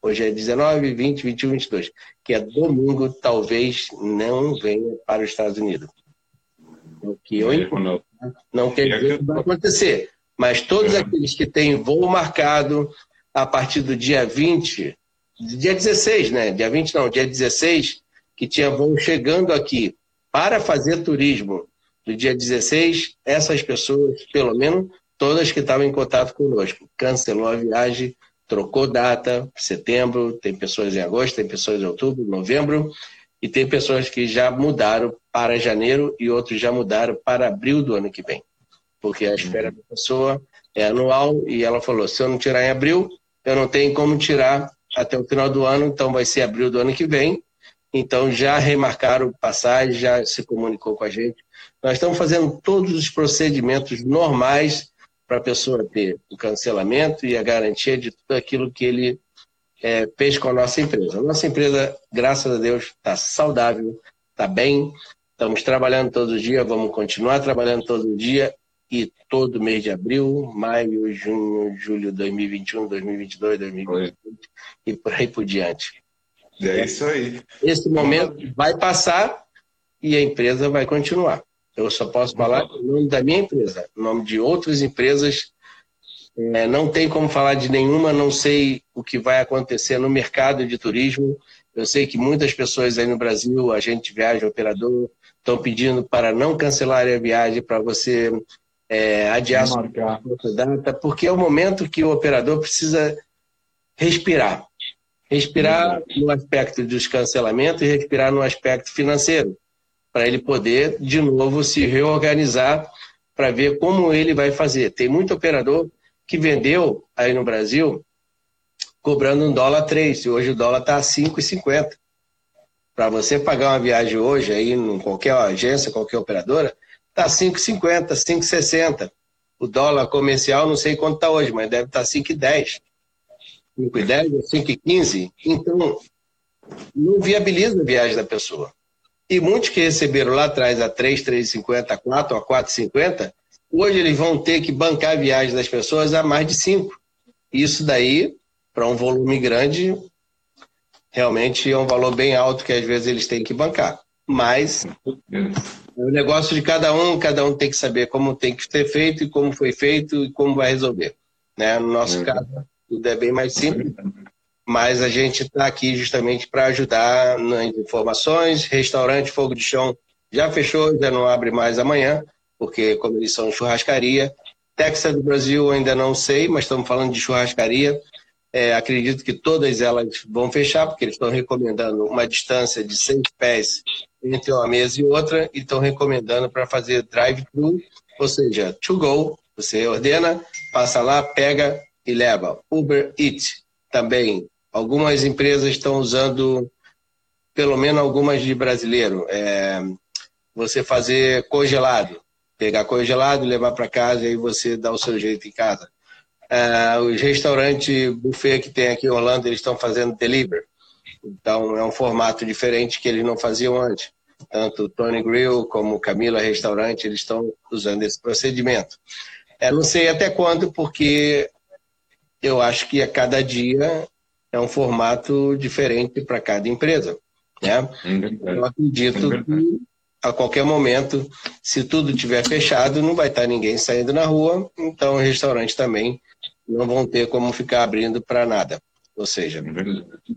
hoje é 19, 20, 21, 22, que é domingo, talvez não venha para os Estados Unidos. O que eu entendo, não quer dizer que vai acontecer, mas todos aqueles que têm voo marcado a partir do dia 20, dia 16, né? Dia 20 não, dia 16, que tinha voo chegando aqui para fazer turismo no dia 16, essas pessoas, pelo menos todas que estavam em contato conosco, cancelou a viagem, trocou data, setembro, tem pessoas em agosto, tem pessoas em outubro, novembro, e tem pessoas que já mudaram para janeiro e outros já mudaram para abril do ano que vem. Porque a espera da pessoa é anual e ela falou: se eu não tirar em abril, eu não tenho como tirar até o final do ano, então vai ser abril do ano que vem. Então já remarcaram passagem, já se comunicou com a gente. Nós estamos fazendo todos os procedimentos normais para a pessoa ter o cancelamento e a garantia de tudo aquilo que ele é, fez com a nossa empresa. A nossa empresa, graças a Deus, está saudável, está bem, estamos trabalhando todos os dias, vamos continuar trabalhando todo dia e todo mês de abril, maio, junho, julho de 2021, 2022, 2023 e por aí por diante. É isso aí. Esse momento vai passar e a empresa vai continuar. Eu só posso falar em nome da minha empresa, em nome de outras empresas. É, não tem como falar de nenhuma, não sei o que vai acontecer no mercado de turismo. Eu sei que muitas pessoas aí no Brasil, a gente viaja, operador, estão pedindo para não cancelar a viagem, para você é, adiar sua data, porque é o momento que o operador precisa respirar. Respirar no aspecto dos cancelamentos e respirar no aspecto financeiro para ele poder, de novo, se reorganizar para ver como ele vai fazer. Tem muito operador que vendeu aí no Brasil cobrando um dólar 3, e hoje o dólar está a 5,50. Para você pagar uma viagem hoje aí em qualquer agência, qualquer operadora, está 5,50, 5,60. O dólar comercial não sei quanto está hoje, mas deve estar tá 5,10. 5,10 ou 5,15. Então, não viabiliza a viagem da pessoa. E muitos que receberam lá atrás a 3, 3,50, a 4, a 4,50, hoje eles vão ter que bancar a viagem das pessoas a mais de 5. Isso daí, para um volume grande, realmente é um valor bem alto que às vezes eles têm que bancar. Mas é o negócio de cada um, cada um tem que saber como tem que ser feito e como foi feito e como vai resolver. Né? No nosso é. caso, tudo é bem mais simples mas a gente está aqui justamente para ajudar nas informações. Restaurante Fogo de Chão já fechou, já não abre mais amanhã, porque como eles são churrascaria. Texas do Brasil ainda não sei, mas estamos falando de churrascaria. É, acredito que todas elas vão fechar, porque eles estão recomendando uma distância de seis pés entre uma mesa e outra, e estão recomendando para fazer drive-thru, ou seja, to go. Você ordena, passa lá, pega e leva. Uber Eats também Algumas empresas estão usando, pelo menos algumas de brasileiro, é, você fazer congelado. Pegar congelado, levar para casa e aí você dá o seu jeito em casa. É, os restaurantes buffet que tem aqui em Orlando, eles estão fazendo delivery. Então, é um formato diferente que eles não faziam antes. Tanto o Tony Grill como o Camila Restaurante, eles estão usando esse procedimento. É, não sei até quando, porque eu acho que a cada dia é um formato diferente para cada empresa. Né? Eu acredito que a qualquer momento, se tudo tiver fechado, não vai estar ninguém saindo na rua, então os restaurantes também não vão ter como ficar abrindo para nada. Ou seja,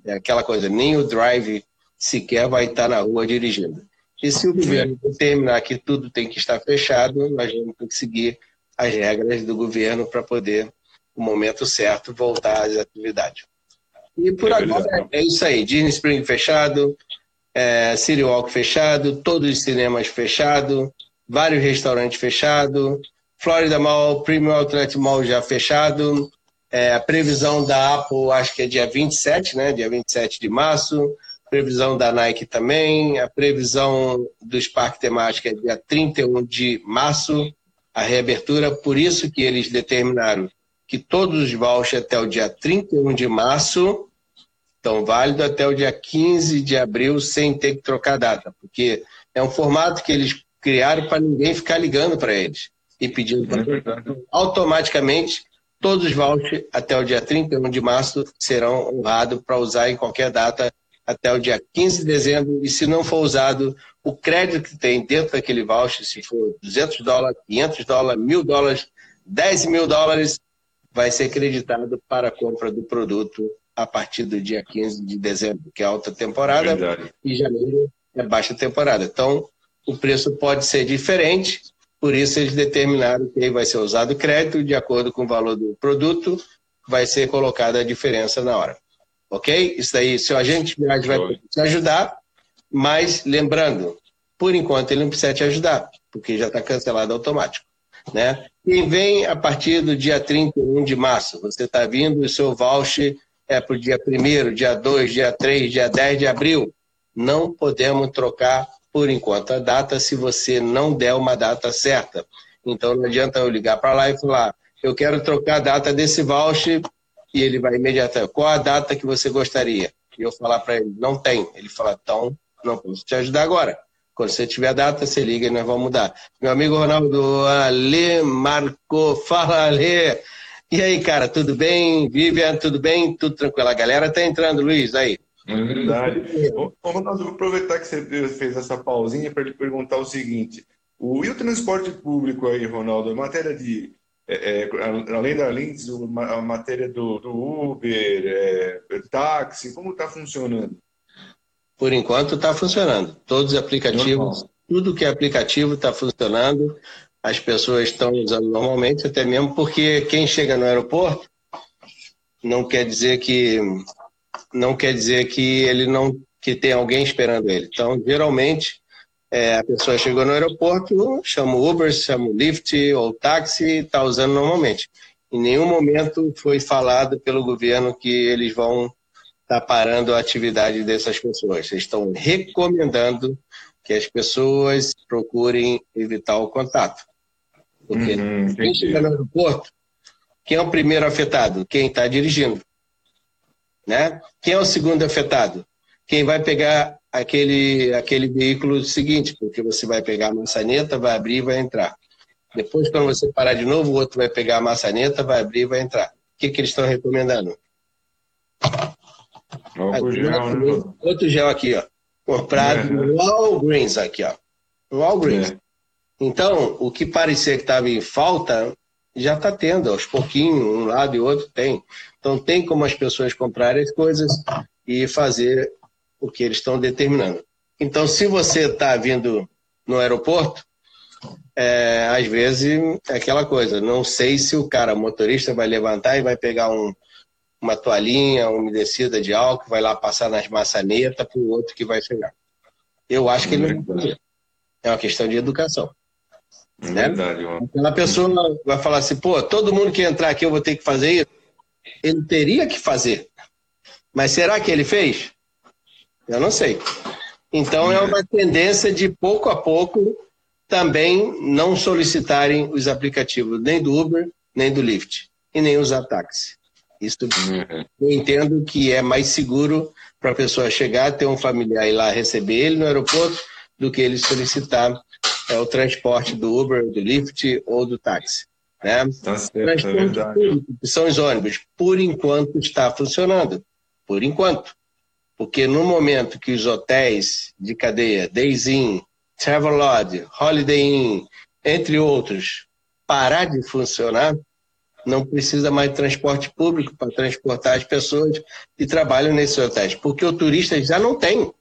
é aquela coisa, nem o drive sequer vai estar na rua dirigindo. E se o governo determinar que tudo tem que estar fechado, nós vamos ter que seguir as regras do governo para poder, no momento certo, voltar às atividades. E por é agora é isso aí. Disney Spring fechado, é, City Walk fechado, todos os cinemas fechados, vários restaurantes fechados, Florida Mall, Premium Outlet Mall já fechado, é, a previsão da Apple acho que é dia 27, né? Dia 27 de março. Previsão da Nike também. A previsão dos parques temáticos é dia 31 de março, a reabertura. Por isso que eles determinaram que todos os vouchers até o dia 31 de março então, válido até o dia 15 de abril sem ter que trocar data, porque é um formato que eles criaram para ninguém ficar ligando para eles e pedindo para é automaticamente todos os vouchers até o dia 31 de março serão honrados para usar em qualquer data até o dia 15 de dezembro e se não for usado o crédito que tem dentro daquele voucher, se for 200 dólares, 500 dólares, 1.000 dólares, 10 mil dólares, vai ser creditado para a compra do produto a partir do dia 15 de dezembro, que é alta temporada, é e janeiro é baixa temporada. Então, o preço pode ser diferente, por isso eles determinaram que vai ser usado crédito de acordo com o valor do produto, vai ser colocada a diferença na hora. Ok? Isso aí, seu agente de viagem vai te ajudar, mas lembrando, por enquanto ele não precisa te ajudar, porque já está cancelado automático. Né? Quem vem a partir do dia 31 de março, você está vindo, o seu voucher é para o dia 1 dia 2, dia 3, dia 10 de abril. Não podemos trocar por enquanto a data se você não der uma data certa. Então não adianta eu ligar para lá e falar, eu quero trocar a data desse voucher e ele vai imediatamente, qual a data que você gostaria? E eu falar para ele, não tem. Ele fala, então não posso te ajudar agora. Quando você tiver a data, você liga e nós vamos mudar. Meu amigo Ronaldo Ale marcou. Fala, Ale. E aí, cara, tudo bem? Vivian, tudo bem? Tudo tranquilo? A galera tá entrando, Luiz, aí. É verdade. Ô, Ronaldo, vou aproveitar que você fez essa pausinha para te perguntar o seguinte. O, e o transporte público aí, Ronaldo? A matéria de. É, é, além da Links, a matéria do, do Uber, é, táxi, como está funcionando? Por enquanto está funcionando. Todos os aplicativos, tudo que é aplicativo está funcionando. As pessoas estão usando normalmente, até mesmo porque quem chega no aeroporto não quer dizer que não quer dizer que ele não que tem alguém esperando ele. Então, geralmente, é, a pessoa chegou no aeroporto, chama o Uber, chama o Lyft ou táxi, está usando normalmente. Em nenhum momento foi falado pelo governo que eles vão está parando a atividade dessas pessoas. Eles estão recomendando que as pessoas procurem evitar o contato. Porque uhum, quem chega no aeroporto, quem é o primeiro afetado? Quem está dirigindo. Né? Quem é o segundo afetado? Quem vai pegar aquele, aquele veículo seguinte, porque você vai pegar a maçaneta, vai abrir e vai entrar. Depois, quando você parar de novo, o outro vai pegar a maçaneta, vai abrir e vai entrar. O que, que eles estão recomendando? Álcool gel, né? Outro gel aqui, ó. Comprado é. no Walgreens aqui, ó. No Walgreens. É. Então, o que parecia que estava em falta, já está tendo, aos pouquinhos, um lado e outro tem. Então, tem como as pessoas comprarem as coisas e fazer o que eles estão determinando. Então, se você está vindo no aeroporto, é, às vezes é aquela coisa, não sei se o cara, motorista, vai levantar e vai pegar um, uma toalhinha umedecida de álcool, vai lá passar nas maçanetas para o outro que vai chegar. Eu acho que ele não vai fazer. É uma questão de educação. É né? verdade, Aquela pessoa vai falar assim, pô, todo mundo que entrar aqui eu vou ter que fazer isso. Ele teria que fazer. Mas será que ele fez? Eu não sei. Então é uma tendência de pouco a pouco também não solicitarem os aplicativos nem do Uber, nem do Lyft, e nem usar táxi. Isso uhum. eu entendo que é mais seguro para a pessoa chegar, ter um familiar e lá receber ele no aeroporto, do que ele solicitar é, o transporte do Uber, do Lyft ou do táxi. Né? Tá certo, é público, que são os ônibus, por enquanto está funcionando. Por enquanto. Porque no momento que os hotéis de cadeia, Days Inn, Travelodge, Holiday Inn, entre outros, parar de funcionar, não precisa mais de transporte público para transportar as pessoas que trabalham nesses hotéis, porque o turista já não tem. Uhum.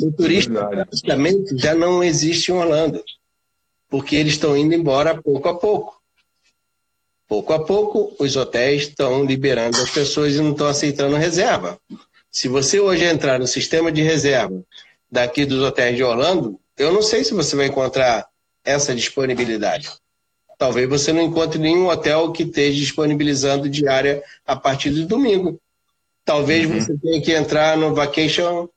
O turista é praticamente já não existe em Orlando, porque eles estão indo embora pouco a pouco. Pouco a pouco, os hotéis estão liberando as pessoas e não estão aceitando reserva. Se você hoje entrar no sistema de reserva daqui dos hotéis de Orlando, eu não sei se você vai encontrar essa disponibilidade talvez você não encontre nenhum hotel que esteja disponibilizando diária a partir de domingo. Talvez uhum. você tenha que entrar no vacation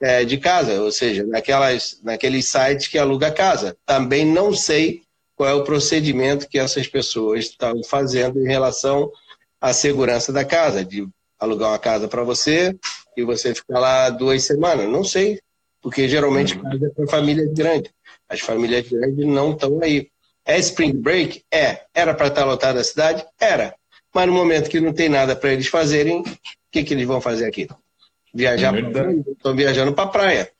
é, de casa, ou seja, naquelas, naqueles sites que aluga casa. Também não sei qual é o procedimento que essas pessoas estão fazendo em relação à segurança da casa, de alugar uma casa para você e você ficar lá duas semanas. Não sei, porque geralmente uhum. casa é para famílias grandes. As famílias grandes não estão aí. É spring break? É. Era para estar lotada a cidade? Era. Mas no momento que não tem nada para eles fazerem, o que, que eles vão fazer aqui? Viajar é para Estão viajando para a praia.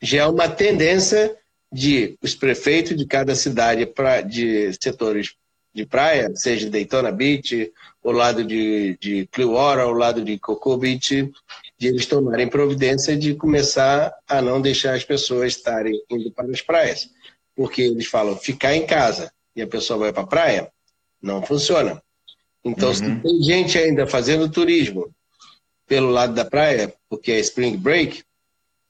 Já é uma tendência de os prefeitos de cada cidade pra, de setores de praia, seja Daytona Beach, o lado de, de Clearwater, o lado de Cocoa Beach, de eles tomarem providência de começar a não deixar as pessoas estarem indo para as praias. Porque eles falam ficar em casa e a pessoa vai para a praia, não funciona. Então, uhum. se tem gente ainda fazendo turismo pelo lado da praia, porque é Spring Break,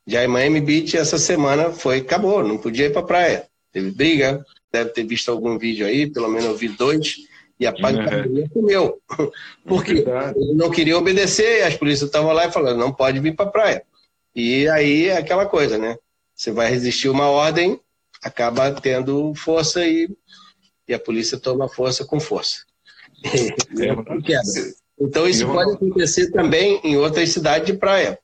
já em Miami Beach essa semana foi, acabou, não podia ir para a praia. Teve briga, deve ter visto algum vídeo aí, pelo menos eu vi dois, e a pancadaria uhum. comeu. Porque ele não queria obedecer, as polícias estavam lá e falando, não pode vir para a praia. E aí é aquela coisa, né? Você vai resistir uma ordem, acaba tendo força e, e a polícia toma força com força. É, então isso pode acontecer também em outras cidades de praia.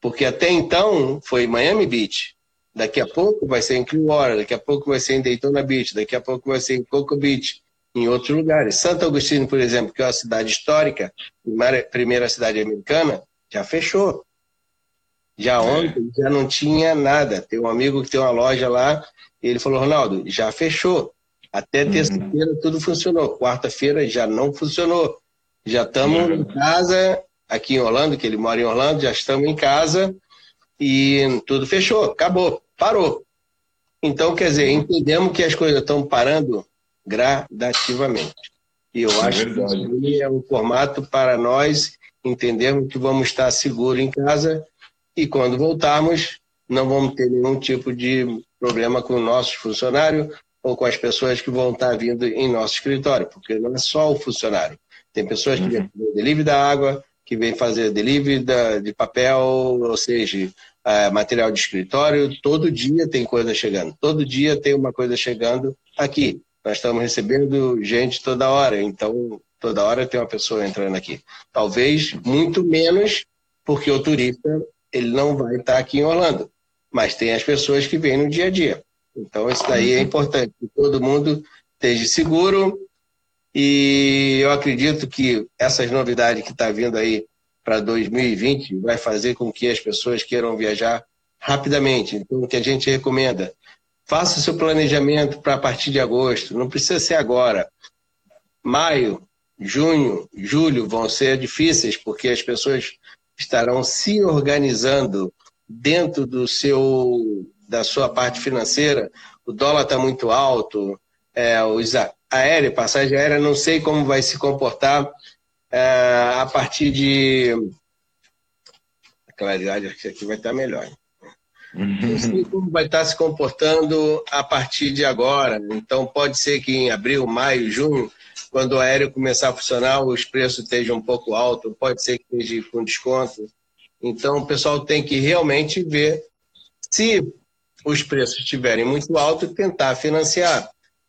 Porque até então foi Miami Beach. Daqui a pouco vai ser em Clearwater, daqui a pouco vai ser em Daytona Beach, daqui a pouco vai ser em Cocoa Beach, em outros lugares. Santo Agostinho, por exemplo, que é uma cidade histórica, primeira cidade americana, já fechou. Já é. ontem já não tinha nada. Tem um amigo que tem uma loja lá, e ele falou, Ronaldo, já fechou. Até uhum. terça-feira tudo funcionou. Quarta-feira já não funcionou. Já estamos uhum. em casa, aqui em Orlando, que ele mora em Orlando, já estamos em casa e tudo fechou, acabou, parou. Então, quer dizer, entendemos que as coisas estão parando gradativamente. E eu é acho verdade. que é um formato para nós entendermos que vamos estar seguros em casa e quando voltarmos não vamos ter nenhum tipo de problema com nossos funcionários ou com as pessoas que vão estar vindo em nosso escritório, porque não é só o funcionário. Tem pessoas que uhum. vêm fazer delivery da água, que vêm fazer delivery da, de papel, ou seja, é, material de escritório. Todo dia tem coisa chegando. Todo dia tem uma coisa chegando aqui. Nós estamos recebendo gente toda hora, então toda hora tem uma pessoa entrando aqui. Talvez muito menos, porque o turista ele não vai estar aqui em Orlando, mas tem as pessoas que vêm no dia a dia. Então isso daí é importante, que todo mundo esteja seguro e eu acredito que essas novidades que está vindo aí para 2020 vai fazer com que as pessoas queiram viajar rapidamente. Então o que a gente recomenda, Faça o seu planejamento para a partir de agosto. Não precisa ser agora. Maio, junho, julho vão ser difíceis porque as pessoas estarão se organizando dentro do seu da sua parte financeira. O dólar está muito alto, é, os aéreo, passagem aérea, não sei como vai se comportar é, a partir de a claridade aqui vai estar melhor. Não sei como vai estar se comportando a partir de agora. Então, pode ser que em abril, maio, junho, quando o aéreo começar a funcionar, os preços estejam um pouco altos, pode ser que esteja com desconto. Então, o pessoal tem que realmente ver se os preços estiverem muito altos, tentar financiar.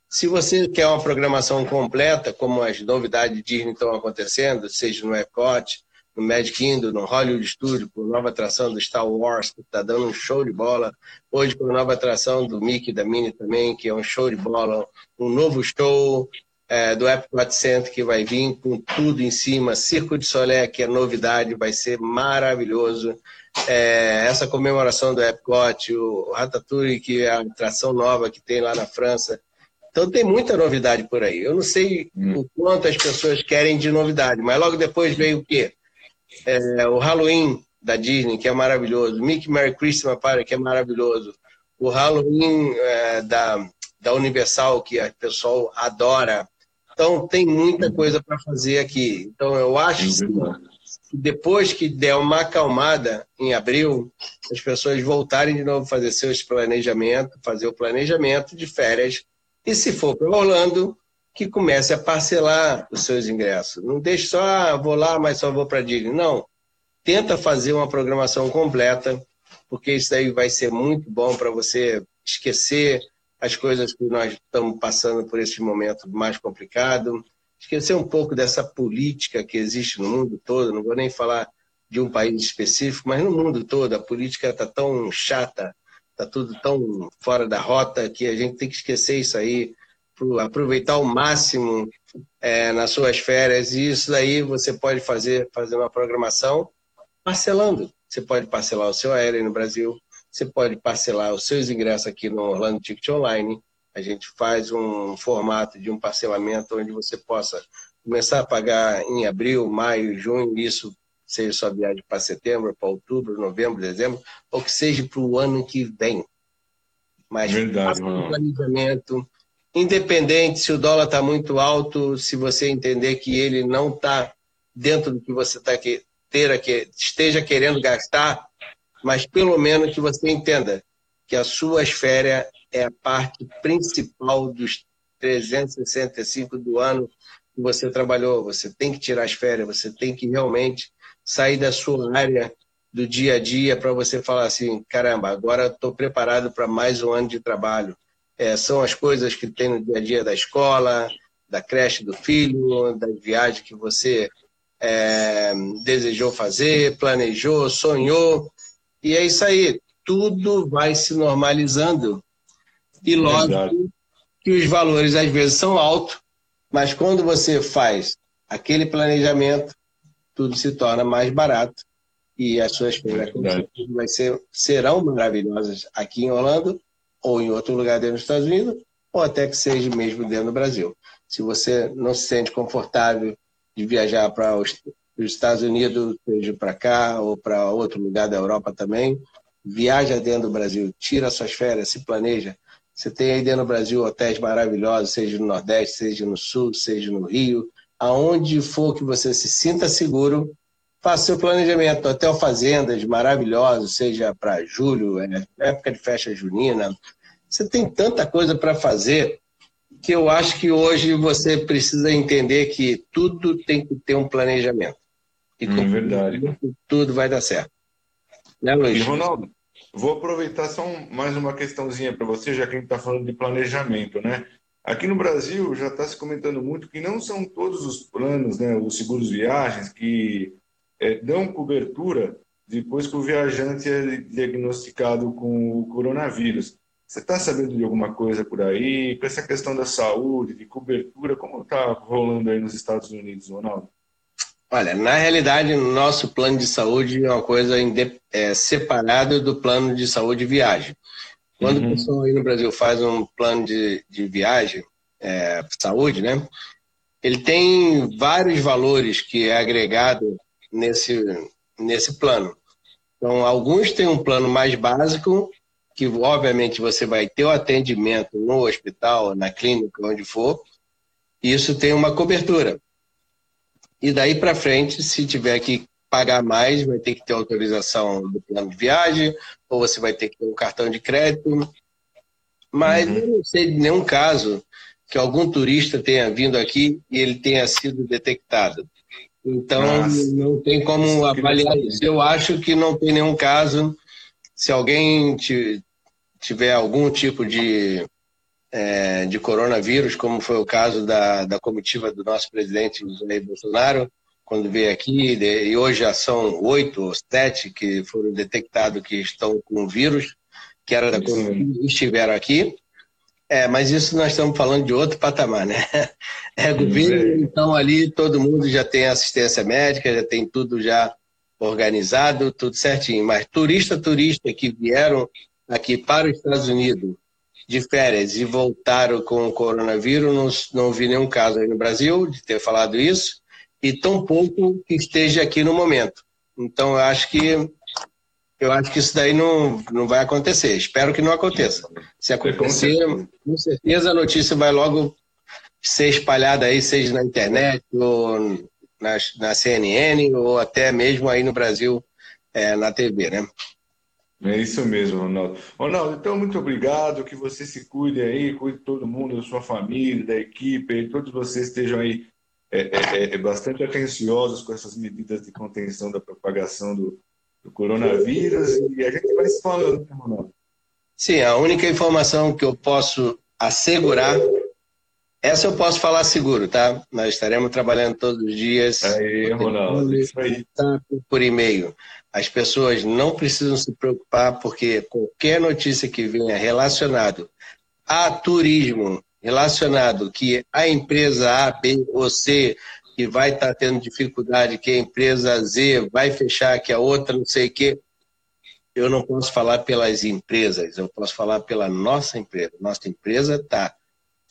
Se você quer uma programação completa, como as novidades Disney estão acontecendo, seja no Epcot, no Magic Kingdom, no Hollywood Studio, com nova atração do Star Wars, que está dando um show de bola. Hoje com nova atração do Mickey e da Minnie também, que é um show de bola. Um novo show é, do Epcot Center que vai vir com tudo em cima. Circo de Solé, que é novidade, vai ser maravilhoso. É, essa comemoração do Epcot, o Ratatouille, que é a atração nova que tem lá na França. Então tem muita novidade por aí. Eu não sei hum. o quanto as pessoas querem de novidade, mas logo depois veio o quê? é, o Halloween da Disney, que é maravilhoso, Mickey Merry Christmas Party, que é maravilhoso, o Halloween é, da, da Universal, que o pessoal adora. Então, tem muita coisa para fazer aqui. Então, eu acho que depois que der uma acalmada em abril, as pessoas voltarem de novo a fazer seus planejamentos, fazer o planejamento de férias. E se for para Orlando, que comece a parcelar os seus ingressos. Não deixe só, ah, vou lá, mas só vou para Disney. Não. Tenta fazer uma programação completa, porque isso aí vai ser muito bom para você esquecer as coisas que nós estamos passando por esse momento mais complicado, esquecer um pouco dessa política que existe no mundo todo, não vou nem falar de um país específico, mas no mundo todo a política está tão chata, está tudo tão fora da rota que a gente tem que esquecer isso aí, aproveitar ao máximo é, nas suas férias. E isso daí você pode fazer, fazer uma programação parcelando. Você pode parcelar o seu aéreo no Brasil, você pode parcelar os seus ingressos aqui no Orlando Ticket Online. A gente faz um formato de um parcelamento onde você possa começar a pagar em abril, maio, junho, isso seja sua viagem para setembro, para outubro, novembro, dezembro, ou que seja para o ano que vem. Mas Verdade, faça um planejamento, independente se o dólar está muito alto, se você entender que ele não está dentro do que você tá que, ter, que, esteja querendo gastar, mas pelo menos que você entenda que as suas férias é a parte principal dos 365 do ano que você trabalhou. Você tem que tirar as férias, você tem que realmente sair da sua área do dia a dia para você falar assim, caramba, agora estou preparado para mais um ano de trabalho. É, são as coisas que tem no dia a dia da escola, da creche do filho, das viagens que você é, desejou fazer, planejou, sonhou. E é isso aí. Tudo vai se normalizando. E lógico que os valores às vezes são altos, mas quando você faz aquele planejamento, tudo se torna mais barato e as suas feiras vai ser, serão maravilhosas aqui em Orlando ou em outro lugar dentro dos Estados Unidos ou até que seja mesmo dentro do Brasil. Se você não se sente confortável de viajar para os, os Estados Unidos, seja para cá ou para outro lugar da Europa também, viaja dentro do Brasil, tira suas férias, se planeja. Você tem aí dentro do Brasil hotéis maravilhosos, seja no Nordeste, seja no Sul, seja no Rio, aonde for que você se sinta seguro, faça seu planejamento. Hotel Fazendas, maravilhoso, seja para julho, é, época de festa junina. Você tem tanta coisa para fazer que eu acho que hoje você precisa entender que tudo tem que ter um planejamento. E hum, verdade. Tudo vai dar certo. Né, Luiz? E, Ronaldo, vou aproveitar só um, mais uma questãozinha para você, já que a gente está falando de planejamento, né? Aqui no Brasil já está se comentando muito que não são todos os planos, né, os seguros viagens, que é, dão cobertura depois que o viajante é diagnosticado com o coronavírus. Você está sabendo de alguma coisa por aí? Com essa questão da saúde, de cobertura, como está rolando aí nos Estados Unidos, Ronaldo? Olha, na realidade, nosso plano de saúde é uma coisa é, separada do plano de saúde viagem. Quando uhum. a pessoa aí no Brasil faz um plano de, de viagem, é, saúde, né? Ele tem vários valores que é agregado nesse, nesse plano. Então, alguns têm um plano mais básico, que obviamente você vai ter o atendimento no hospital, na clínica, onde for, e isso tem uma cobertura. E daí para frente, se tiver que pagar mais, vai ter que ter autorização do plano de viagem, ou você vai ter que ter um cartão de crédito. Mas uhum. eu não sei de nenhum caso que algum turista tenha vindo aqui e ele tenha sido detectado. Então, Nossa. não tem como avaliar isso. Eu acho que não tem nenhum caso. Se alguém tiver algum tipo de, é, de coronavírus, como foi o caso da, da comitiva do nosso presidente Jair Bolsonaro, quando veio aqui, e hoje já são oito ou sete que foram detectados que estão com vírus, que era da comitiva, estiveram aqui. É, mas isso nós estamos falando de outro patamar, né? É governo, então ali todo mundo já tem assistência médica, já tem tudo já organizado, tudo certinho. Mas turista, turista que vieram aqui para os Estados Unidos de férias e voltaram com o coronavírus, não, não vi nenhum caso aí no Brasil de ter falado isso, e tão pouco que esteja aqui no momento. Então, eu acho que eu acho que isso daí não, não vai acontecer. Espero que não aconteça. Se acontecer, com certeza a notícia vai logo ser espalhada aí, seja na internet ou na, na CNN ou até mesmo aí no Brasil é, na TV, né? É isso mesmo, Ronaldo. Ronaldo, então muito obrigado, que você se cuide aí, cuide de todo mundo, da sua família, da equipe, todos vocês estejam aí é, é, é, bastante atenciosos com essas medidas de contenção da propagação do, do coronavírus e a gente vai se falando, né, Ronaldo? Sim, a única informação que eu posso assegurar, essa eu posso falar seguro, tá? Nós estaremos trabalhando todos os dias. Aí, Ronaldo, isso aí. Por e-mail. As pessoas não precisam se preocupar, porque qualquer notícia que venha relacionado a turismo, relacionado que a empresa A, B ou C que vai estar tá tendo dificuldade, que a empresa Z vai fechar, que a outra não sei o quê. Eu não posso falar pelas empresas, eu posso falar pela nossa empresa. Nossa empresa está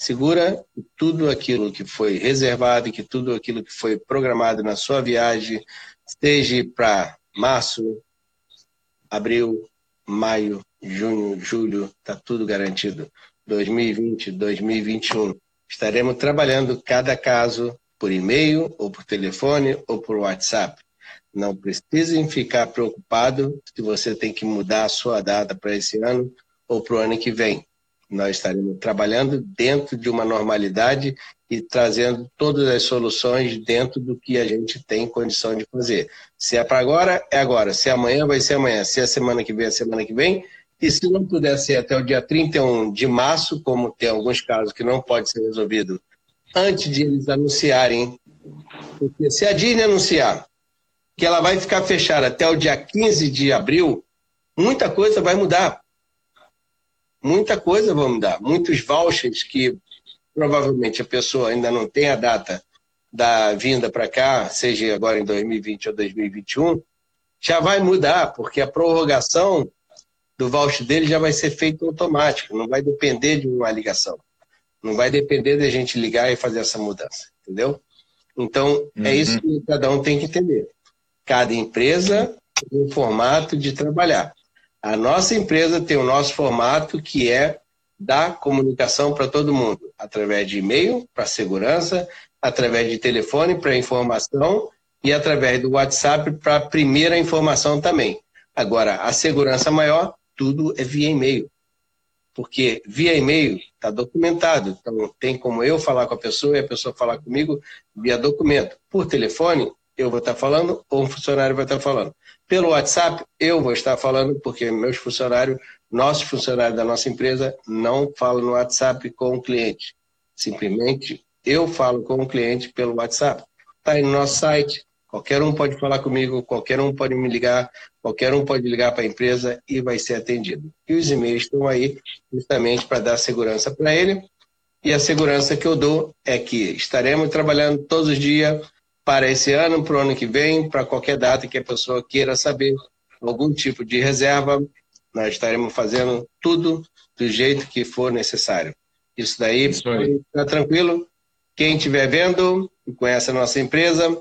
segura tudo aquilo que foi reservado, que tudo aquilo que foi programado na sua viagem, esteja para março, abril, maio, junho, julho, está tudo garantido. 2020, 2021. Estaremos trabalhando cada caso por e-mail, ou por telefone, ou por WhatsApp. Não precisem ficar preocupados se você tem que mudar a sua data para esse ano ou para o ano que vem. Nós estaremos trabalhando dentro de uma normalidade e trazendo todas as soluções dentro do que a gente tem condição de fazer. Se é para agora, é agora. Se é amanhã, vai ser amanhã. Se é semana que vem, é semana que vem. E se não puder ser até o dia 31 de março, como tem alguns casos que não pode ser resolvido antes de eles anunciarem, porque se a Disney anunciar que ela vai ficar fechada até o dia 15 de abril, muita coisa vai mudar. Muita coisa vai mudar. Muitos vouchers que provavelmente a pessoa ainda não tem a data da vinda para cá, seja agora em 2020 ou 2021, já vai mudar, porque a prorrogação do voucher dele já vai ser feita automático, não vai depender de uma ligação. Não vai depender de a gente ligar e fazer essa mudança, entendeu? Então, é uhum. é isso que cada um tem que entender. Cada empresa tem um formato de trabalhar. A nossa empresa tem o nosso formato que é dar comunicação para todo mundo, através de e-mail para segurança, através de telefone para informação e através do WhatsApp para primeira informação também. Agora, a segurança maior, tudo é via e-mail. Porque via e-mail está documentado. Então, tem como eu falar com a pessoa e a pessoa falar comigo via documento. Por telefone, eu vou estar falando ou um funcionário vai estar falando. Pelo WhatsApp, eu vou estar falando, porque meus funcionários, nossos funcionários da nossa empresa, não falam no WhatsApp com o cliente. Simplesmente eu falo com o cliente pelo WhatsApp. Está aí no nosso site. Qualquer um pode falar comigo, qualquer um pode me ligar, qualquer um pode ligar para a empresa e vai ser atendido. E os e-mails estão aí justamente para dar segurança para ele. E a segurança que eu dou é que estaremos trabalhando todos os dias para esse ano, para o ano que vem, para qualquer data que a pessoa queira saber algum tipo de reserva, nós estaremos fazendo tudo do jeito que for necessário. Isso daí, está tranquilo. Quem estiver vendo e conhece a nossa empresa,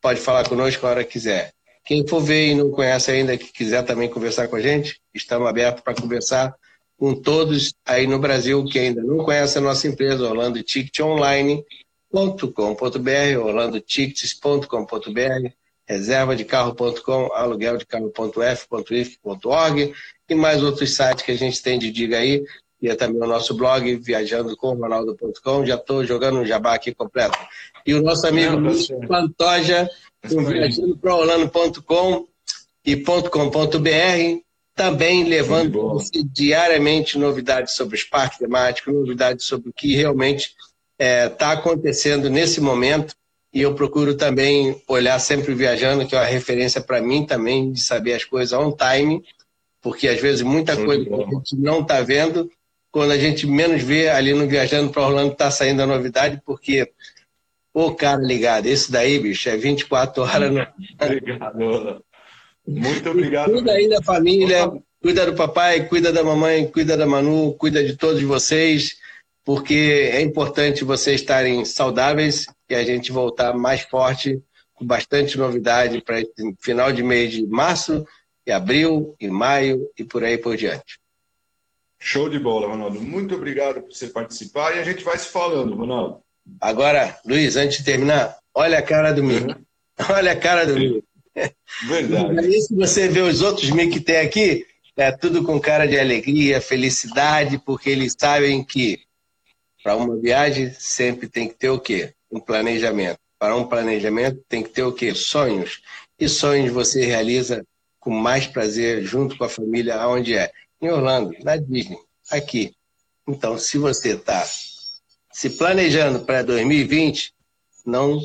pode falar conosco a hora que quiser. Quem for ver e não conhece ainda, que quiser também conversar com a gente, estamos abertos para conversar com todos aí no Brasil que ainda não conhece a nossa empresa, Orlando Ticket Online, orlandotickets.com.br, orlandotickets.com.br, reserva de carro.com, aluguel de carro.f.if.org e mais outros sites que a gente tem de diga aí. E é também o nosso blog, viajando com Ronaldo.com. Já estou jogando um jabá aqui completo. E o nosso amigo Luiz Pantoja, viajando para Orlando.com e .com.br, também levando diariamente novidades sobre os parques temáticos, novidades sobre o que realmente está é, tá acontecendo nesse momento e eu procuro também olhar sempre viajando, que é uma referência para mim também de saber as coisas on time, porque às vezes muita coisa que a gente não está vendo, quando a gente menos vê ali no Viajando para Orlando está saindo a novidade, porque o cara ligado, esse daí, bicho, é 24 horas. No... Obrigado, Muito obrigado. Cuida aí da família, cuida do papai, cuida da mamãe, cuida da Manu, cuida de todos vocês porque é importante vocês estarem saudáveis e a gente voltar mais forte, com bastante novidade para final de mês de março, e abril, e maio e por aí por diante. Show de bola, Ronaldo. Muito obrigado por você participar e a gente vai se falando, Ronaldo. Agora, Luiz, antes de terminar, olha a cara do Mico. Uhum. Olha a cara do Mico. Verdade. Aí, se você vê os outros Mico que tem aqui, é tudo com cara de alegria, felicidade, porque eles sabem que para uma viagem sempre tem que ter o quê? Um planejamento. Para um planejamento tem que ter o quê? Sonhos. E sonhos você realiza com mais prazer junto com a família, aonde é? Em Orlando, na Disney, aqui. Então, se você está se planejando para 2020, não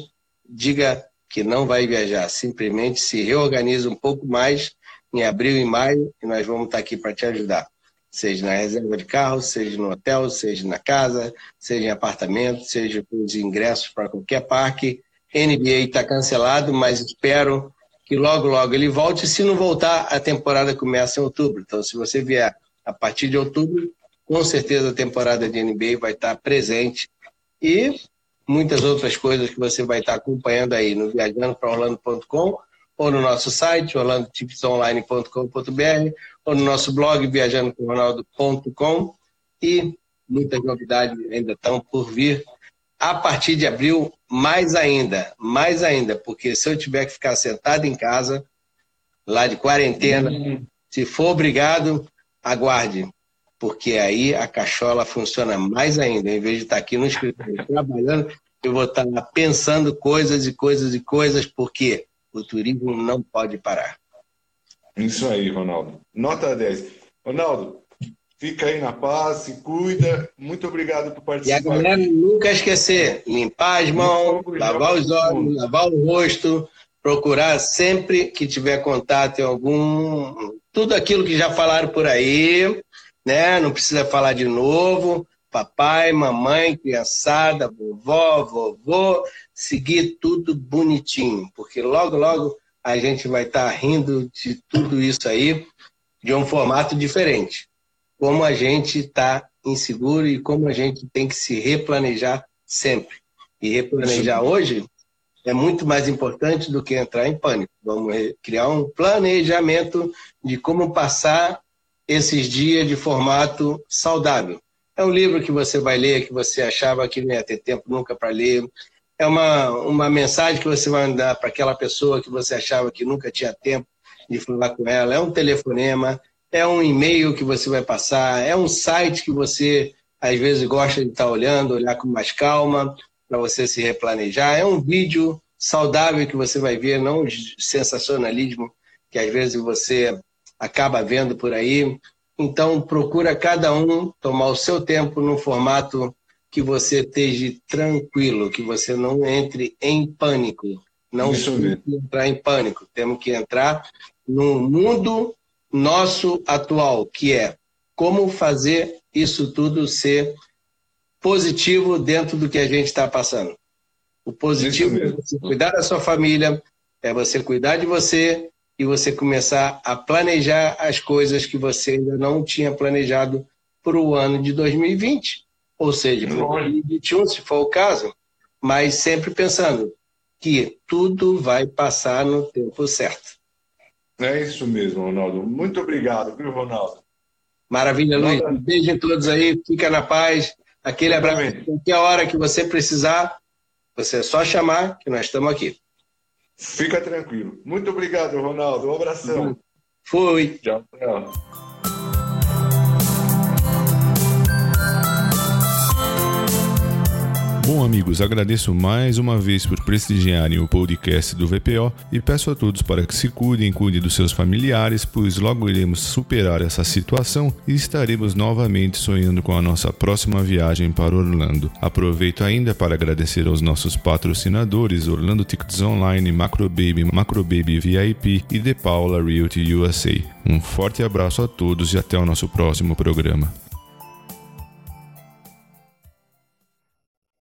diga que não vai viajar, simplesmente se reorganize um pouco mais em abril e maio e nós vamos estar aqui para te ajudar seja na reserva de carro, seja no hotel, seja na casa, seja em apartamento, seja com os ingressos para qualquer parque. NBA está cancelado, mas espero que logo, logo ele volte. Se não voltar, a temporada começa em outubro. Então, se você vier a partir de outubro, com certeza a temporada de NBA vai estar presente e muitas outras coisas que você vai estar acompanhando aí no viajandopraorlando.com ou no nosso site, orlandotipsonline.com.br ou no nosso blog viajandocomronaldo.com e muitas novidades ainda estão por vir. A partir de abril, mais ainda, mais ainda, porque se eu tiver que ficar sentado em casa, lá de quarentena, uhum. se for obrigado, aguarde, porque aí a cachola funciona mais ainda. Em vez de estar aqui no escritório trabalhando, eu vou estar pensando coisas e coisas e coisas, porque o turismo não pode parar. Isso aí, Ronaldo. Nota 10. Ronaldo, fica aí na paz, se cuida. Muito obrigado por participar. E a galera nunca esquecer: limpar as mãos, lavar os olhos, lavar o rosto, procurar sempre que tiver contato em algum. Tudo aquilo que já falaram por aí, né? Não precisa falar de novo. Papai, mamãe, criançada, vovó, vovô, seguir tudo bonitinho, porque logo, logo a gente vai estar tá rindo de tudo isso aí de um formato diferente. Como a gente está inseguro e como a gente tem que se replanejar sempre. E replanejar hoje é muito mais importante do que entrar em pânico. Vamos criar um planejamento de como passar esses dias de formato saudável. É um livro que você vai ler, que você achava que não ia ter tempo nunca para ler. É uma, uma mensagem que você vai mandar para aquela pessoa que você achava que nunca tinha tempo de falar com ela. É um telefonema, é um e-mail que você vai passar, é um site que você às vezes gosta de estar olhando, olhar com mais calma, para você se replanejar. É um vídeo saudável que você vai ver, não o sensacionalismo que às vezes você acaba vendo por aí. Então, procura cada um tomar o seu tempo no formato que você esteja tranquilo, que você não entre em pânico. Não entrar em pânico. Temos que entrar no mundo nosso atual, que é como fazer isso tudo ser positivo dentro do que a gente está passando. O positivo é você cuidar da sua família, é você cuidar de você e você começar a planejar as coisas que você ainda não tinha planejado para o ano de 2020, ou seja, para 2021, se for o caso, mas sempre pensando que tudo vai passar no tempo certo. É isso mesmo, Ronaldo. Muito obrigado, viu, Ronaldo? Maravilha, Luiz. Um beijo em todos aí, fica na paz. Aquele abraço. Qualquer hora que você precisar, você é só chamar que nós estamos aqui. Fica tranquilo. Muito obrigado, Ronaldo. Um abração. Fui. Tchau, tchau. Bom, amigos, agradeço mais uma vez por prestigiarem o podcast do VPO e peço a todos para que se cuidem, cuidem dos seus familiares, pois logo iremos superar essa situação e estaremos novamente sonhando com a nossa próxima viagem para Orlando. Aproveito ainda para agradecer aos nossos patrocinadores Orlando Tickets Online, Macrobaby, Macrobaby VIP e The Paula Realty USA. Um forte abraço a todos e até o nosso próximo programa.